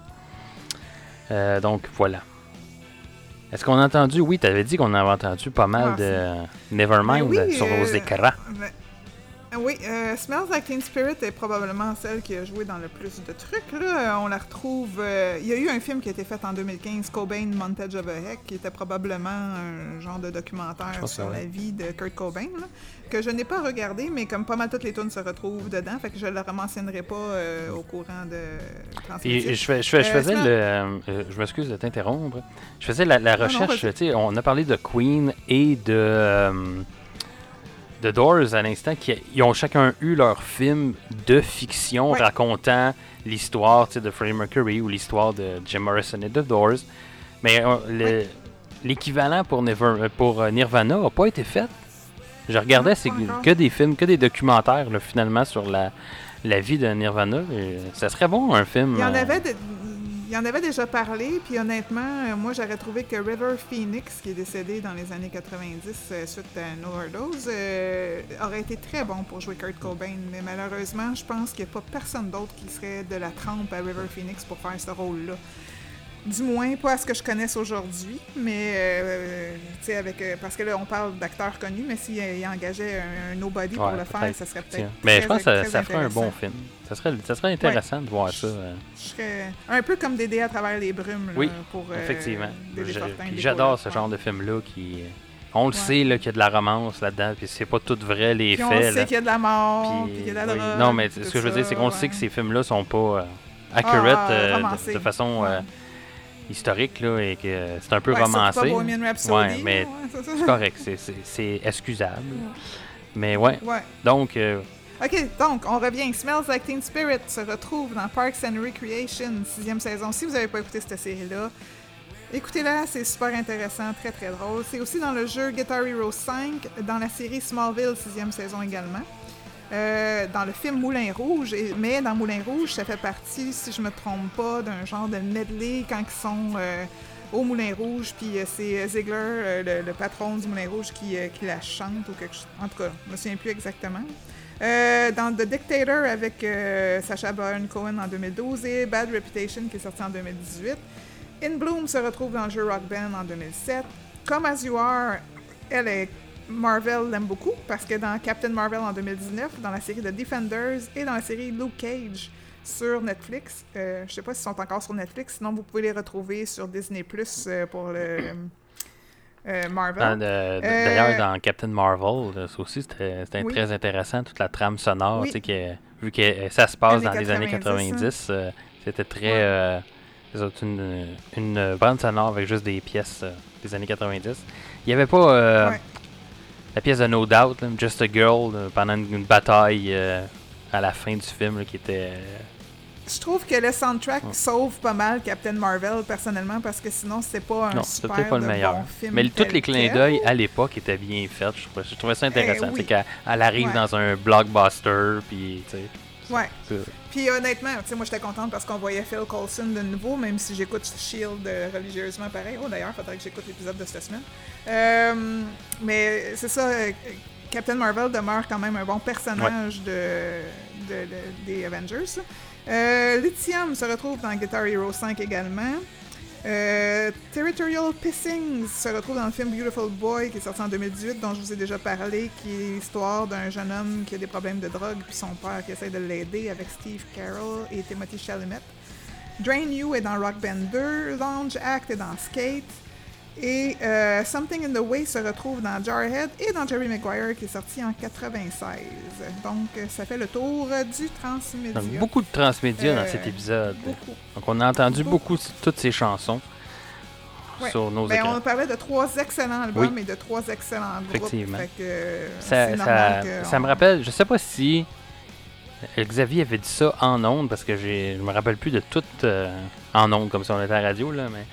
Euh, donc, voilà. Est-ce qu'on a entendu? Oui, tu avais dit qu'on avait entendu pas mal Ah, de Nevermind Ben oui, sur nos euh, écrans. ben, oui, euh, Smells Like Teen Spirit est probablement celle qui a joué dans le plus de trucs. Là. Euh, On la retrouve. euh, il y a eu un film qui a été fait en 2015, Cobain Montage of a Heck, qui était probablement un genre de documentaire sur la vie de Kurt Cobain, là, que je n'ai pas regardé, mais comme pas mal toutes les tunes se retrouvent dedans, fait que je ne le mentionnerai pas euh, au courant de je, fais- je, fais- je Euh, faisais le. euh, je m'excuse de t'interrompre. Je faisais la, la non, recherche. tu sais, on a parlé de Queen et de. Euh, de Doors à l'instant, qui ils ont chacun eu leur film de fiction Ouais. racontant l'histoire de Freddie Mercury ou l'histoire de Jim Morrison et de Doors. Mais euh, le- l'équivalent pour, Never- pour euh, Nirvana n'a pas été fait. Je regardais, c'est que des films, que des documentaires là, finalement sur la, la vie de Nirvana. Et ça serait bon un film. Il y en euh, avait, de- il en avait déjà parlé, puis honnêtement, euh, moi j'aurais trouvé que River Phoenix, qui est décédé dans les années 90 euh, suite à une overdose, euh, aurait été très bon pour jouer Kurt Cobain. Mais malheureusement, je pense qu'il n'y a pas personne d'autre qui serait de la trempe à River Phoenix pour faire ce rôle-là. Du moins, pas à ce que je connaisse aujourd'hui, mais euh, avec. euh, parce que là, on parle d'acteurs connus, mais s'il il engageait un, un nobody pour le faire, ça serait peut-être. Mais je pense que ça, ferait un bon film. Ça serait, ça serait intéressant de voir ça. euh. Je serais un peu comme Dédé à travers les brumes là, Oui, pour euh, Effectivement. J'adore ce genre de film-là qui. On le Ouais. sait là, qu'il y a de la romance là-dedans, puis c'est pas tout vrai les Puis on faits. sait qu'il y a de la mort, Puis- y a de la oui. Non, mais ce que je veux dire, c'est qu'on ouais. sait que ces films-là sont pas euh, accurate Ah, euh, de- façon euh. Historique là, et que c'est un peu Ouais, romancé. pas Rhapsody, Ouais, mais ouais, c'est correct, c'est- c'est c'est excusable. Mais ouais, Ouais. donc euh, Ok, donc on revient. Smells Like Teen Spirit se retrouve dans Parks and Recreation, sixième saison. Si vous n'avez pas écouté cette série-là, écoutez-la, c'est super intéressant, très très drôle. C'est aussi dans le jeu Guitar Hero 5, dans la série Smallville, sixième saison également. Euh, dans le film Moulin Rouge, mais dans Moulin Rouge, ça fait partie, si je me trompe pas, d'un genre de medley quand ils sont euh, au Moulin Rouge, puis euh, c'est Ziegler, le, patron du Moulin Rouge, qui, qui la chante ou quelque chose. En tout cas, je me souviens plus exactement. Dans The Dictator avec Sacha Baron Cohen en 2012 et Bad Reputation qui est sorti en 2018. In Bloom se retrouve dans le jeu Rock Band en 2007. Come As You Are, elle est Marvel l'aime beaucoup parce que dans Captain Marvel en 2019, dans la série The Defenders et dans la série Luke Cage sur Netflix, euh, je sais pas s'ils sont encore sur Netflix, sinon vous pouvez les retrouver sur Disney Plus euh, pour le euh, Marvel. dans- de- de- d'ailleurs dans Captain Marvel, là, ça aussi c'était Oui. très intéressant, toute la trame sonore, Oui. vu que euh, ça se passe dans les années 90, 90, euh, c'était très... Ouais. euh, une, une bande sonore avec juste des pièces euh, des années 90. Il n'y avait pas euh, Ouais. La pièce de No Doubt, là, Just a Girl, pendant une, une bataille euh, à la fin du film là, qui était... euh, Je trouve que le soundtrack sauve pas mal Captain Marvel, personnellement, parce que sinon, c'est pas un Non, super c'était pas le meilleur. bon film. Mais tous les clins d'œil à l'époque étaient bien faits. Je trouvais, je trouvais ça intéressant. Eh oui. C'est qu'elle elle arrive Ouais. dans un blockbuster, puis tu sais. Ouais. Puis honnêtement, tu sais, moi j'étais contente parce qu'on voyait Phil Coulson de nouveau, même si j'écoute Shield euh, religieusement pareil. Oh d'ailleurs, faudrait que j'écoute l'épisode de cette semaine. Euh, mais c'est ça, euh, Captain Marvel demeure quand même un bon personnage de, de- de- des Avengers. Euh, Lithium se retrouve dans Guitar Hero 5 également. Euh, Territorial Pissings se retrouve dans le film Beautiful Boy qui est sorti en 2018, dont je vous ai déjà parlé, qui est l'histoire d'un jeune homme qui a des problèmes de drogue, puis son père qui essaie de l'aider avec Steve Carroll et Timothy Chalamet. Drain You est dans Rock Band 2, Lounge Act est dans Skate, et euh, Something in the Way se retrouve dans Jarhead et dans Jerry Maguire qui est sorti en 96. Donc euh, ça fait le tour euh, du transmédia. Donc, beaucoup de transmédia dans cet épisode. Beaucoup. Donc, on a entendu beaucoup. beaucoup, toutes ces chansons Ouais. sur nos Ben, on parlait de trois excellents albums Oui. et de trois excellents groupes. Effectivement. Que, Ça, c'est ça, normal que ça on- me rappelle, je sais pas si Xavier avait dit ça en ondes, parce que je me rappelle plus de tout euh, en ondes, comme si on était à la radio, là, mais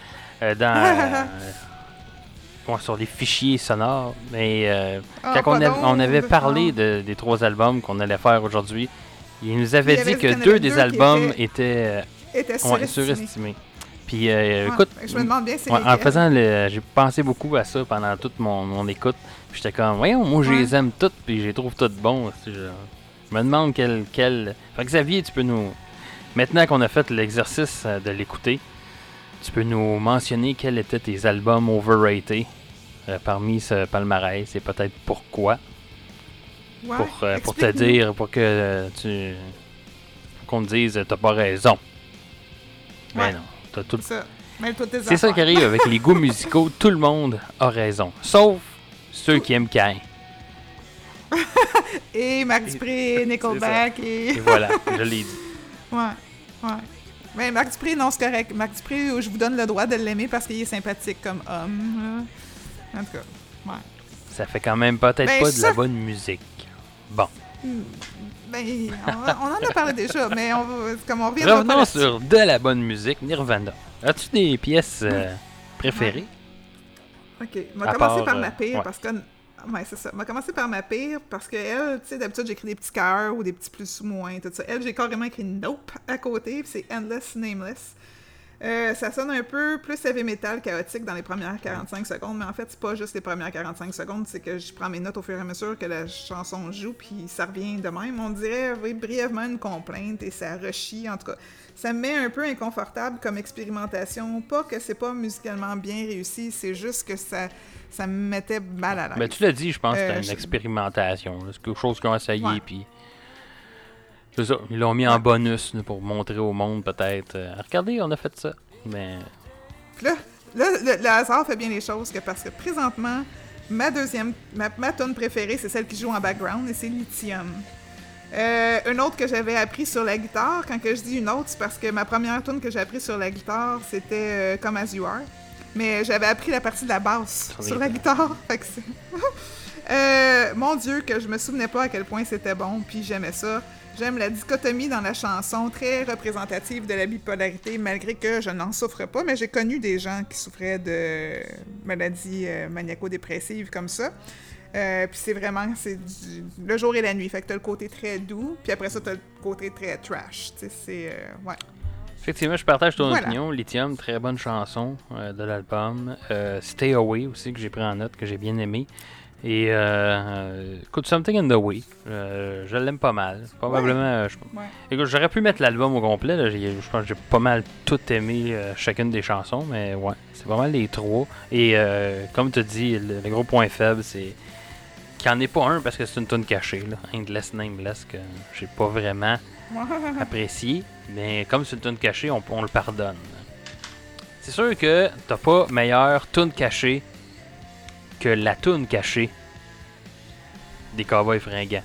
euh, dans. sur les fichiers sonores. Mais euh, Ah, quand on, a- pardon, on avait parlé de- des trois albums qu'on allait faire aujourd'hui, il nous avait Il dit dit que deux des deux albums étaient euh, surestimés. Puis euh, Ouais, écoute, je me demande bien Ouais, en faisant le. J'ai pensé beaucoup à ça pendant toute mon, mon écoute. J'étais comme, voyons, moi je Ouais. les aime toutes, puis je les trouve toutes bons. Je, je me demande quel. quel... Fait que Xavier, tu peux nous. Maintenant qu'on a fait l'exercice de l'écouter, tu peux nous mentionner quels étaient tes albums overrated euh, parmi ce palmarès et peut-être pourquoi? Ouais, pour, euh, pour te dire, pour que euh, tu. qu'on te dise, t'as pas raison. Mais Ouais. non, t'as tout c'est ça qui arrive avec les goûts musicaux. Tout le monde a raison. Sauf ceux qui aiment Cain. Et Marc Dupré, Nickelback et... Et voilà, je l'ai dit. Ouais, ouais. Mais Marc Dupré, non, c'est correct. Marc Dupré, je vous donne le droit de l'aimer parce qu'il est sympathique comme homme. En tout cas, ouais. Ça fait quand même peut-être Ben, pas de ça- la bonne musique. Bon, Ben, on, on en a parlé déjà, mais on va, comme on reviendra pas revenons sur de la bonne musique. Nirvana. As-tu des pièces euh, préférées? OK. On À va commencer part, par euh, ma pire ouais. parce que. Ouais, c'est ça. On va commencer par ma pire parce que elle, tu sais, d'habitude, j'écris des petits cœurs ou des petits plus ou moins, tout ça. Elle, j'ai carrément écrit Nope à côté, puis c'est Endless Nameless. Euh, ça sonne un peu plus heavy metal chaotique dans les premières 45 secondes, mais en fait, c'est pas juste les premières 45 secondes, c'est que je prends mes notes au fur et à mesure que la chanson joue, puis ça revient de même. On dirait oui, brièvement une complainte et ça rechie, en tout cas. Ça me met un peu inconfortable comme expérimentation. Pas que c'est pas musicalement bien réussi, c'est juste que ça, ça me mettait mal à l'aise. Ben, tu l'as dit, je pense que Euh, c'était une je- expérimentation. C'est quelque chose qu'ils ont essayé, Ouais. puis. C'est ça, ils l'ont mis en bonus pour montrer au monde peut-être. euh, regardez, on a fait ça. Mais Là, là, le, le hasard fait bien les choses que parce que présentement, ma deuxième, ma, ma tune préférée, c'est celle qui joue en background et c'est Lithium. Euh, une autre que j'avais appris sur la guitare, quand que je dis une autre, c'est parce que ma première tune que j'ai appris sur la guitare, c'était euh, Come As You Are. Mais j'avais appris la partie de la basse Sur la guitare. Fait que c'est- Euh, mon Dieu, que je me souvenais pas à quel point c'était bon, puis j'aimais ça. J'aime la dichotomie dans la chanson, très représentative de la bipolarité, malgré que je n'en souffre pas, mais j'ai connu des gens qui souffraient de maladies euh, maniaco-dépressives comme ça. Euh, puis c'est vraiment, c'est du- le jour et la nuit. Fait que t'as le côté très doux, puis après ça, t'as le côté très trash. C'est... euh, ouais. Effectivement, je partage ton Voilà. opinion. Lithium, très bonne chanson euh, de l'album. Euh, Stay Away aussi, que j'ai pris en note, que j'ai bien aimé. Et euh, euh, écoute, Something in the Way, je l'aime pas mal. Probablement, je- Ouais. écoute, j'aurais pu mettre l'album au complet. Je pense que j'ai pas mal tout aimé chacune des chansons, mais ouais, c'est pas mal les trois. Et euh, comme tu dis, le, le gros point faible, c'est qu'il n'y en ait pas un parce que c'est une tune cachée. Là. Endless Nameless, que j'ai pas vraiment apprécié, mais comme c'est une tune cachée, on, on le pardonne. C'est sûr que t'as pas meilleure tune cachée que la tune cachée des Cowboys fringants,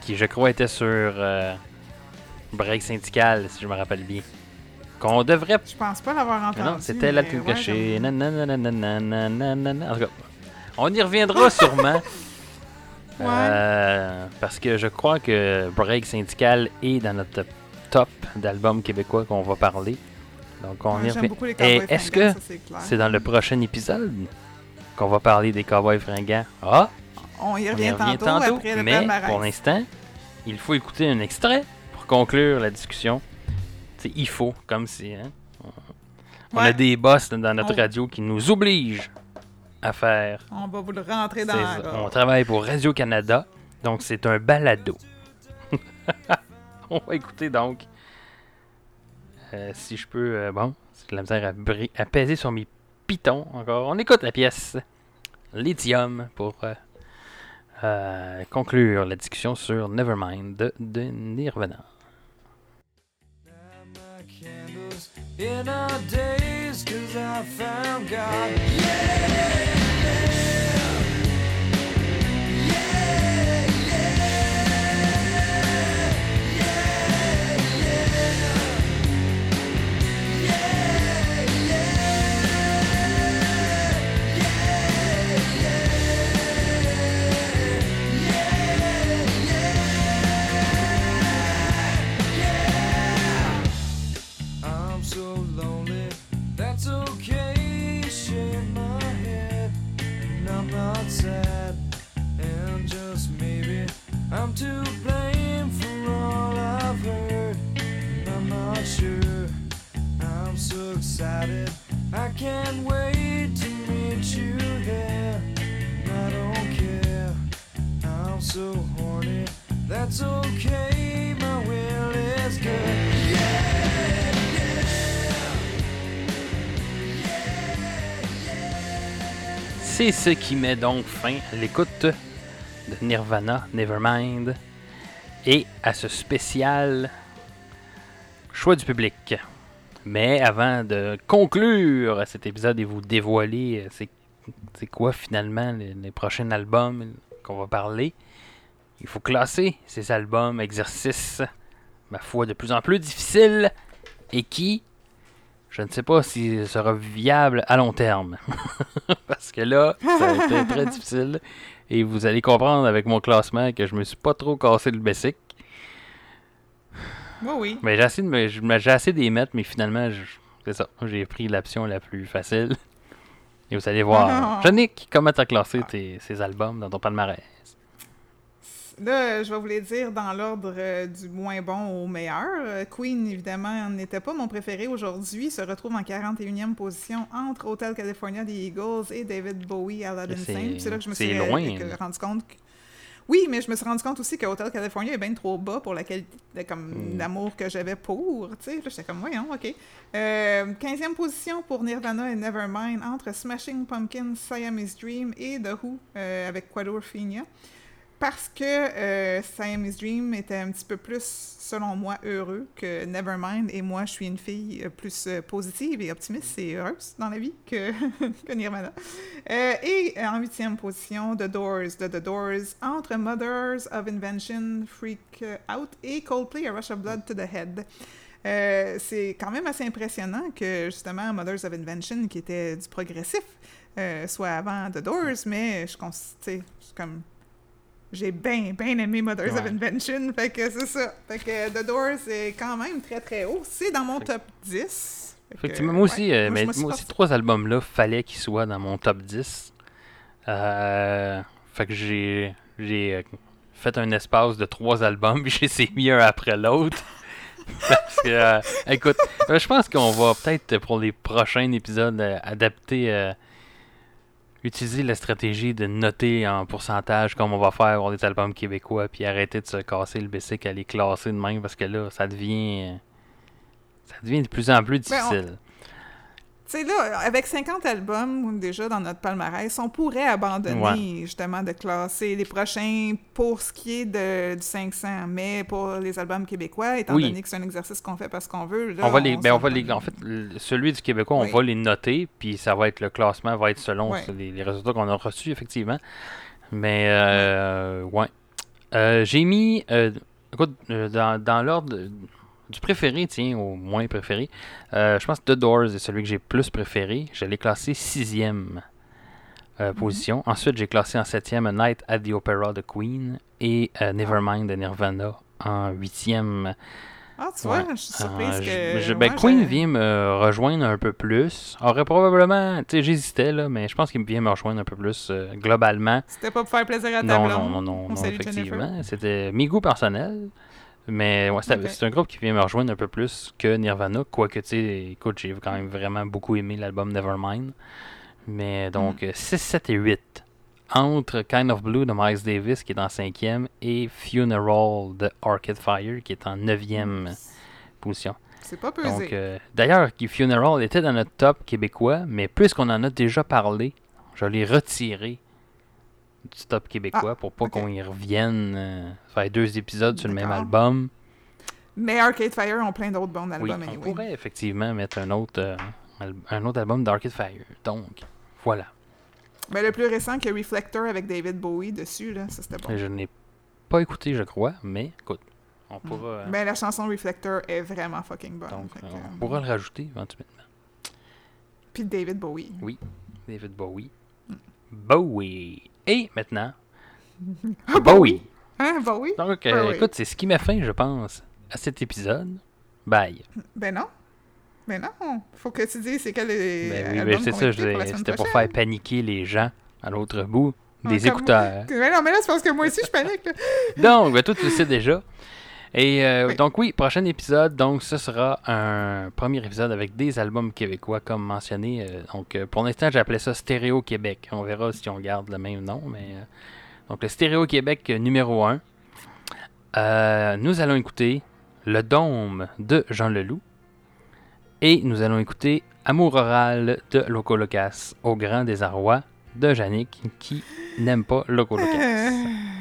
qui je crois était sur euh, Break Syndical, si je me rappelle bien. Qu'on devrait... Je pense pas l'avoir entendu. non, c'était la tune ouais, cachée. j'aime- Nananananananana. En tout cas, on y reviendra sûrement. Ouais. Euh, parce que je crois que Break Syndical est dans notre top, d'albums québécois qu'on va parler. Donc on Ouais, y Et est-ce que c'est dans le prochain épisode qu'on va parler des cowboys fringants? Ah, On y on revient, y revient tantôt, tantôt, après le mais palmarès. pour l'instant, il faut écouter un extrait pour conclure la discussion. C'est il faut, comme si hein, on, a des boss dans notre On- radio qui nous obligent à faire. On va vous le rentrer dans la gorge. On travaille pour Radio Canada, donc c'est un balado. on va écouter donc. euh, si je peux, euh, bon, c'est de la misère à, bri- à peser sur mes pitons encore. On écoute la pièce Lithium pour euh, euh, conclure la discussion sur Nevermind de, de Nirvana. Light my candles in our days, cause I found God. I'm I'm to blame for all I've heard. I'm not sure. I'm so excited, I can't wait to meet you there. I don't care, I'm so horny. That's okay, my will is good. C'est ce qui met donc fin à l'écoute de Nirvana, Nevermind, et à ce spécial choix du public. Mais avant de conclure cet épisode et vous dévoiler euh, c'est, quoi finalement les, prochains albums qu'on va parler, il faut classer ces albums, exercice, ma foi, de plus en plus difficile et qui, je ne sais pas si sera viable à long terme. Parce que là, ça a été très difficile. Et vous allez comprendre avec mon classement que je me suis pas trop cassé le basic. Oui, oui. Mais j'ai essayé de mais finalement, c'est ça. J'ai pris l'option la plus facile. Et vous allez voir. Yannick, comment t'as classé tes, ces albums dans ton palmarès? Là, je vais vous les dire dans l'ordre euh, du moins bon au meilleur. Euh, Queen, évidemment, n'était pas mon préféré aujourd'hui. Se retrouve en 41e position entre Hotel California des Eagles et David Bowie à Aladdin C'est- là que je me c'est suis loin, euh, que- là. rendu compte que... Oui, mais je me suis rendu compte aussi que Hotel California est bien trop bas pour la qualité, comme Hmm. l'amour que j'avais pour. Tu sais, j'étais comme, voyons, OK. Euh, 15e position pour Nirvana et Nevermind entre Smashing Pumpkins, Siamese Dream et The Who euh, avec Quadrophenia. Parce que euh, Dream était un petit peu plus, selon moi, heureux que Nevermind. Et moi, je suis une fille euh, plus euh, positive et optimiste et heureuse dans la vie que, que Nirvana. Euh, et en huitième position, The Doors, de The Doors, entre Mothers of Invention, Freak Out et Coldplay, A Rush of Blood to the Head. Euh, c'est quand même assez impressionnant que justement Mothers of Invention, qui était du progressif, euh, soit avant The Doors, mais je c'est comme j'ai bien, bien aimé Mothers of. Invention, fait que c'est ça. Fait que The Doors est quand même très très haut. C'est dans mon top 10. Fait que, moi aussi, ouais, euh, mais moi aussi, trois albums-là, fallait qu'ils soient dans mon top 10. Euh, fait que j'ai, j'ai euh, fait un espace de trois albums, puis je les mis un après l'autre. Parce que, euh, écoute, je pense qu'on va peut-être pour les prochains épisodes adapter, utiliser la stratégie de noter en pourcentage comme on va faire pour les albums québécois, puis arrêter de se casser le basic à les classer de même, parce que là, ça devient, ça devient de plus en plus Ben, difficile. Tu sais, là, avec 50 albums déjà dans notre palmarès, on pourrait abandonner justement de classer les prochains pour ce qui est de, du 500. Mais pour les albums québécois, étant Oui. donné que c'est un exercice qu'on fait parce qu'on veut, là, on va les, ben, on va les, en fait, celui du Québécois, on va les noter, puis ça va être le classement va être selon les résultats qu'on a reçus effectivement. Mais euh, ouais, Euh, j'ai mis, euh, écoute, euh, dans, dans l'ordre du préféré, tiens, au moins préféré, euh, je pense que The Doors est celui que j'ai plus préféré. Je l'ai classé sixième euh, Mhm. position. Ensuite, j'ai classé en septième A Night at the Opera de Queen et euh, Nevermind de Nirvana en huitième Ah, tu vois, je suis surprise que. je- ben, Queen vient me rejoindre un peu plus. Aurait probablement, tu sais, j'hésitais là, mais je pense qu'il vient me rejoindre un peu plus globalement. C'était pas pour faire plaisir à ta Non, blonde. non, non, non, On non, salue effectivement. C'était mes goûts personnels. Mais ouais, c'est un groupe qui vient me rejoindre un peu plus que Nirvana. Quoique, tu sais, écoute, j'ai quand même vraiment beaucoup aimé l'album Nevermind. Mais donc, Mm. euh, 6, 7 et 8. Entre Kind of Blue de Miles Davis, qui est en cinquième, et Funeral de Arcade Fire, qui est en neuvième position. C'est pas pesé. Donc, euh, d'ailleurs, Funeral était dans notre top québécois, mais puisqu'on en a déjà parlé, je l'ai retiré du top québécois pour pas qu'on y revienne. euh, faire deux épisodes sur le même album. Mais Arcade Fire ont plein d'autres bons Oui, albums, on anyway. pourrait effectivement mettre un autre, euh, un autre album d'Arcade Fire. Donc, voilà. Ben, le plus récent, qui a Reflector avec David Bowie dessus, là, ça c'était bon. Je n'ai pas écouté, je crois, mais écoute, on pourra, euh, Ben, la chanson Reflector est vraiment fucking bonne. donc, que, on euh, pourra le rajouter éventuellement. Puis David Bowie. David Bowie. Bowie. Et maintenant, Ah, Bowie. Hein, Bowie? Donc, euh, écoute, c'est ce qui m'a fait, je pense, à cet épisode. Bye. Ben non. Ben non. Faut que tu dises c'est quel est Ben oui, ben, c'est ça, c'était pour faire paniquer les gens à l'autre bout des Ah, écouteurs. Ben non, mais là, c'est parce que moi aussi, je panique. là. Donc, ben, toi, tu le sais déjà. Et euh, donc, oui, prochain épisode, donc ce sera un premier épisode avec des albums québécois, comme mentionné. euh, donc, euh, pour l'instant, j'appelais ça Stéréo Québec. On verra si on garde le même nom, mais. donc, le Stéréo Québec numéro 1. nous allons écouter Le Dôme de Jean Leloup. Et nous allons écouter Amour oral de Loco Locas, au grand désarroi de Yannick, qui n'aime pas Loco Locas.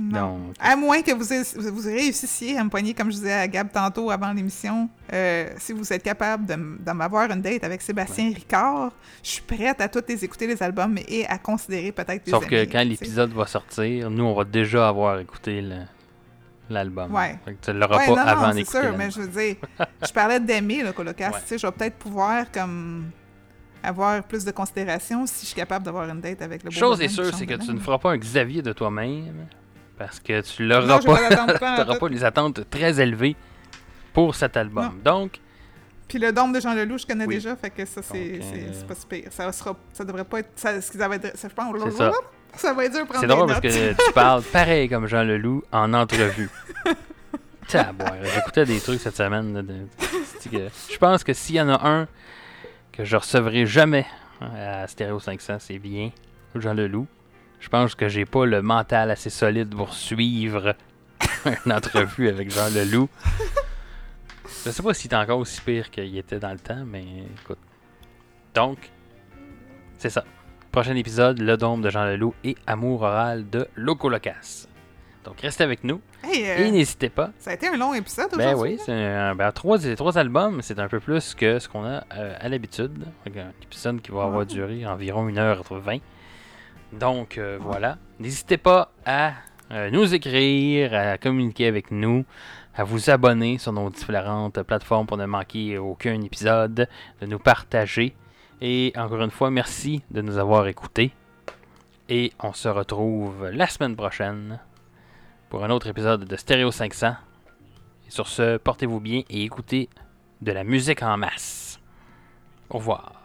Non. Donc, À moins que vous, vous réussissiez à me poigner, comme je disais à Gab tantôt avant l'émission, euh, si vous êtes capable de, m- de m'avoir une date avec Sébastien Ricard, je suis prête à tous les écouter les albums et à considérer peut-être des Sauf que quand l'épisode va sortir, nous, on va déjà avoir écouté le- l'album. Ouais. Fait que tu l'auras Ouais, pas non, avant c'est d'écouter. sûr, mais je veux dire, je parlais d'aimer le colocasse, Ouais. tu sais, je vais peut-être pouvoir comme avoir plus de considération si je suis capable d'avoir une date avec le Chose est sûre, c'est que tu ne feras pas un Xavier de toi-même parce que tu l'auras j'ai pas. pas pas les attentes très élevées pour cet album. Donc, Puis le dôme de Jean Leloup, je connais Oui. déjà, fait que ça, c'est euh, pas super. Ça, sera, ça devrait pas être. Ça, ce qui va être. Ça, je pense, ça. ça va être dur prendre c'est drôle parce que tu parles pareil comme Jean Leloup en entrevue. J'écoutais des trucs cette semaine. là, de- Je pense que s'il y en a un que je recevrai jamais à Stereo 500, c'est bien Jean Leloup. Je pense que j'ai pas le mental assez solide pour suivre une entrevue avec Jean Leloup. Je sais pas s'il est encore aussi pire qu'il était dans le temps, mais écoute. Donc, c'est ça. Prochain épisode, Le Dôme de Jean Leloup et Amour oral de Loco Locas. Donc, restez avec nous Hey, euh, et n'hésitez pas. ça a été un long épisode Ben aujourd'hui. oui, c'est un, ben, trois, trois albums, c'est un peu plus que ce qu'on a euh, à l'habitude. Qu'un épisode qui va avoir Ouais. duré environ 1h20. Donc euh, voilà. N'hésitez pas à euh, nous écrire, à communiquer avec nous, à vous abonner sur nos différentes plateformes pour ne manquer aucun épisode, de nous partager. Et encore une fois, merci de nous avoir écoutés. Et on se retrouve la semaine prochaine pour un autre épisode de Stereo 500. Et sur ce, portez-vous bien et écoutez de la musique en masse. Au revoir.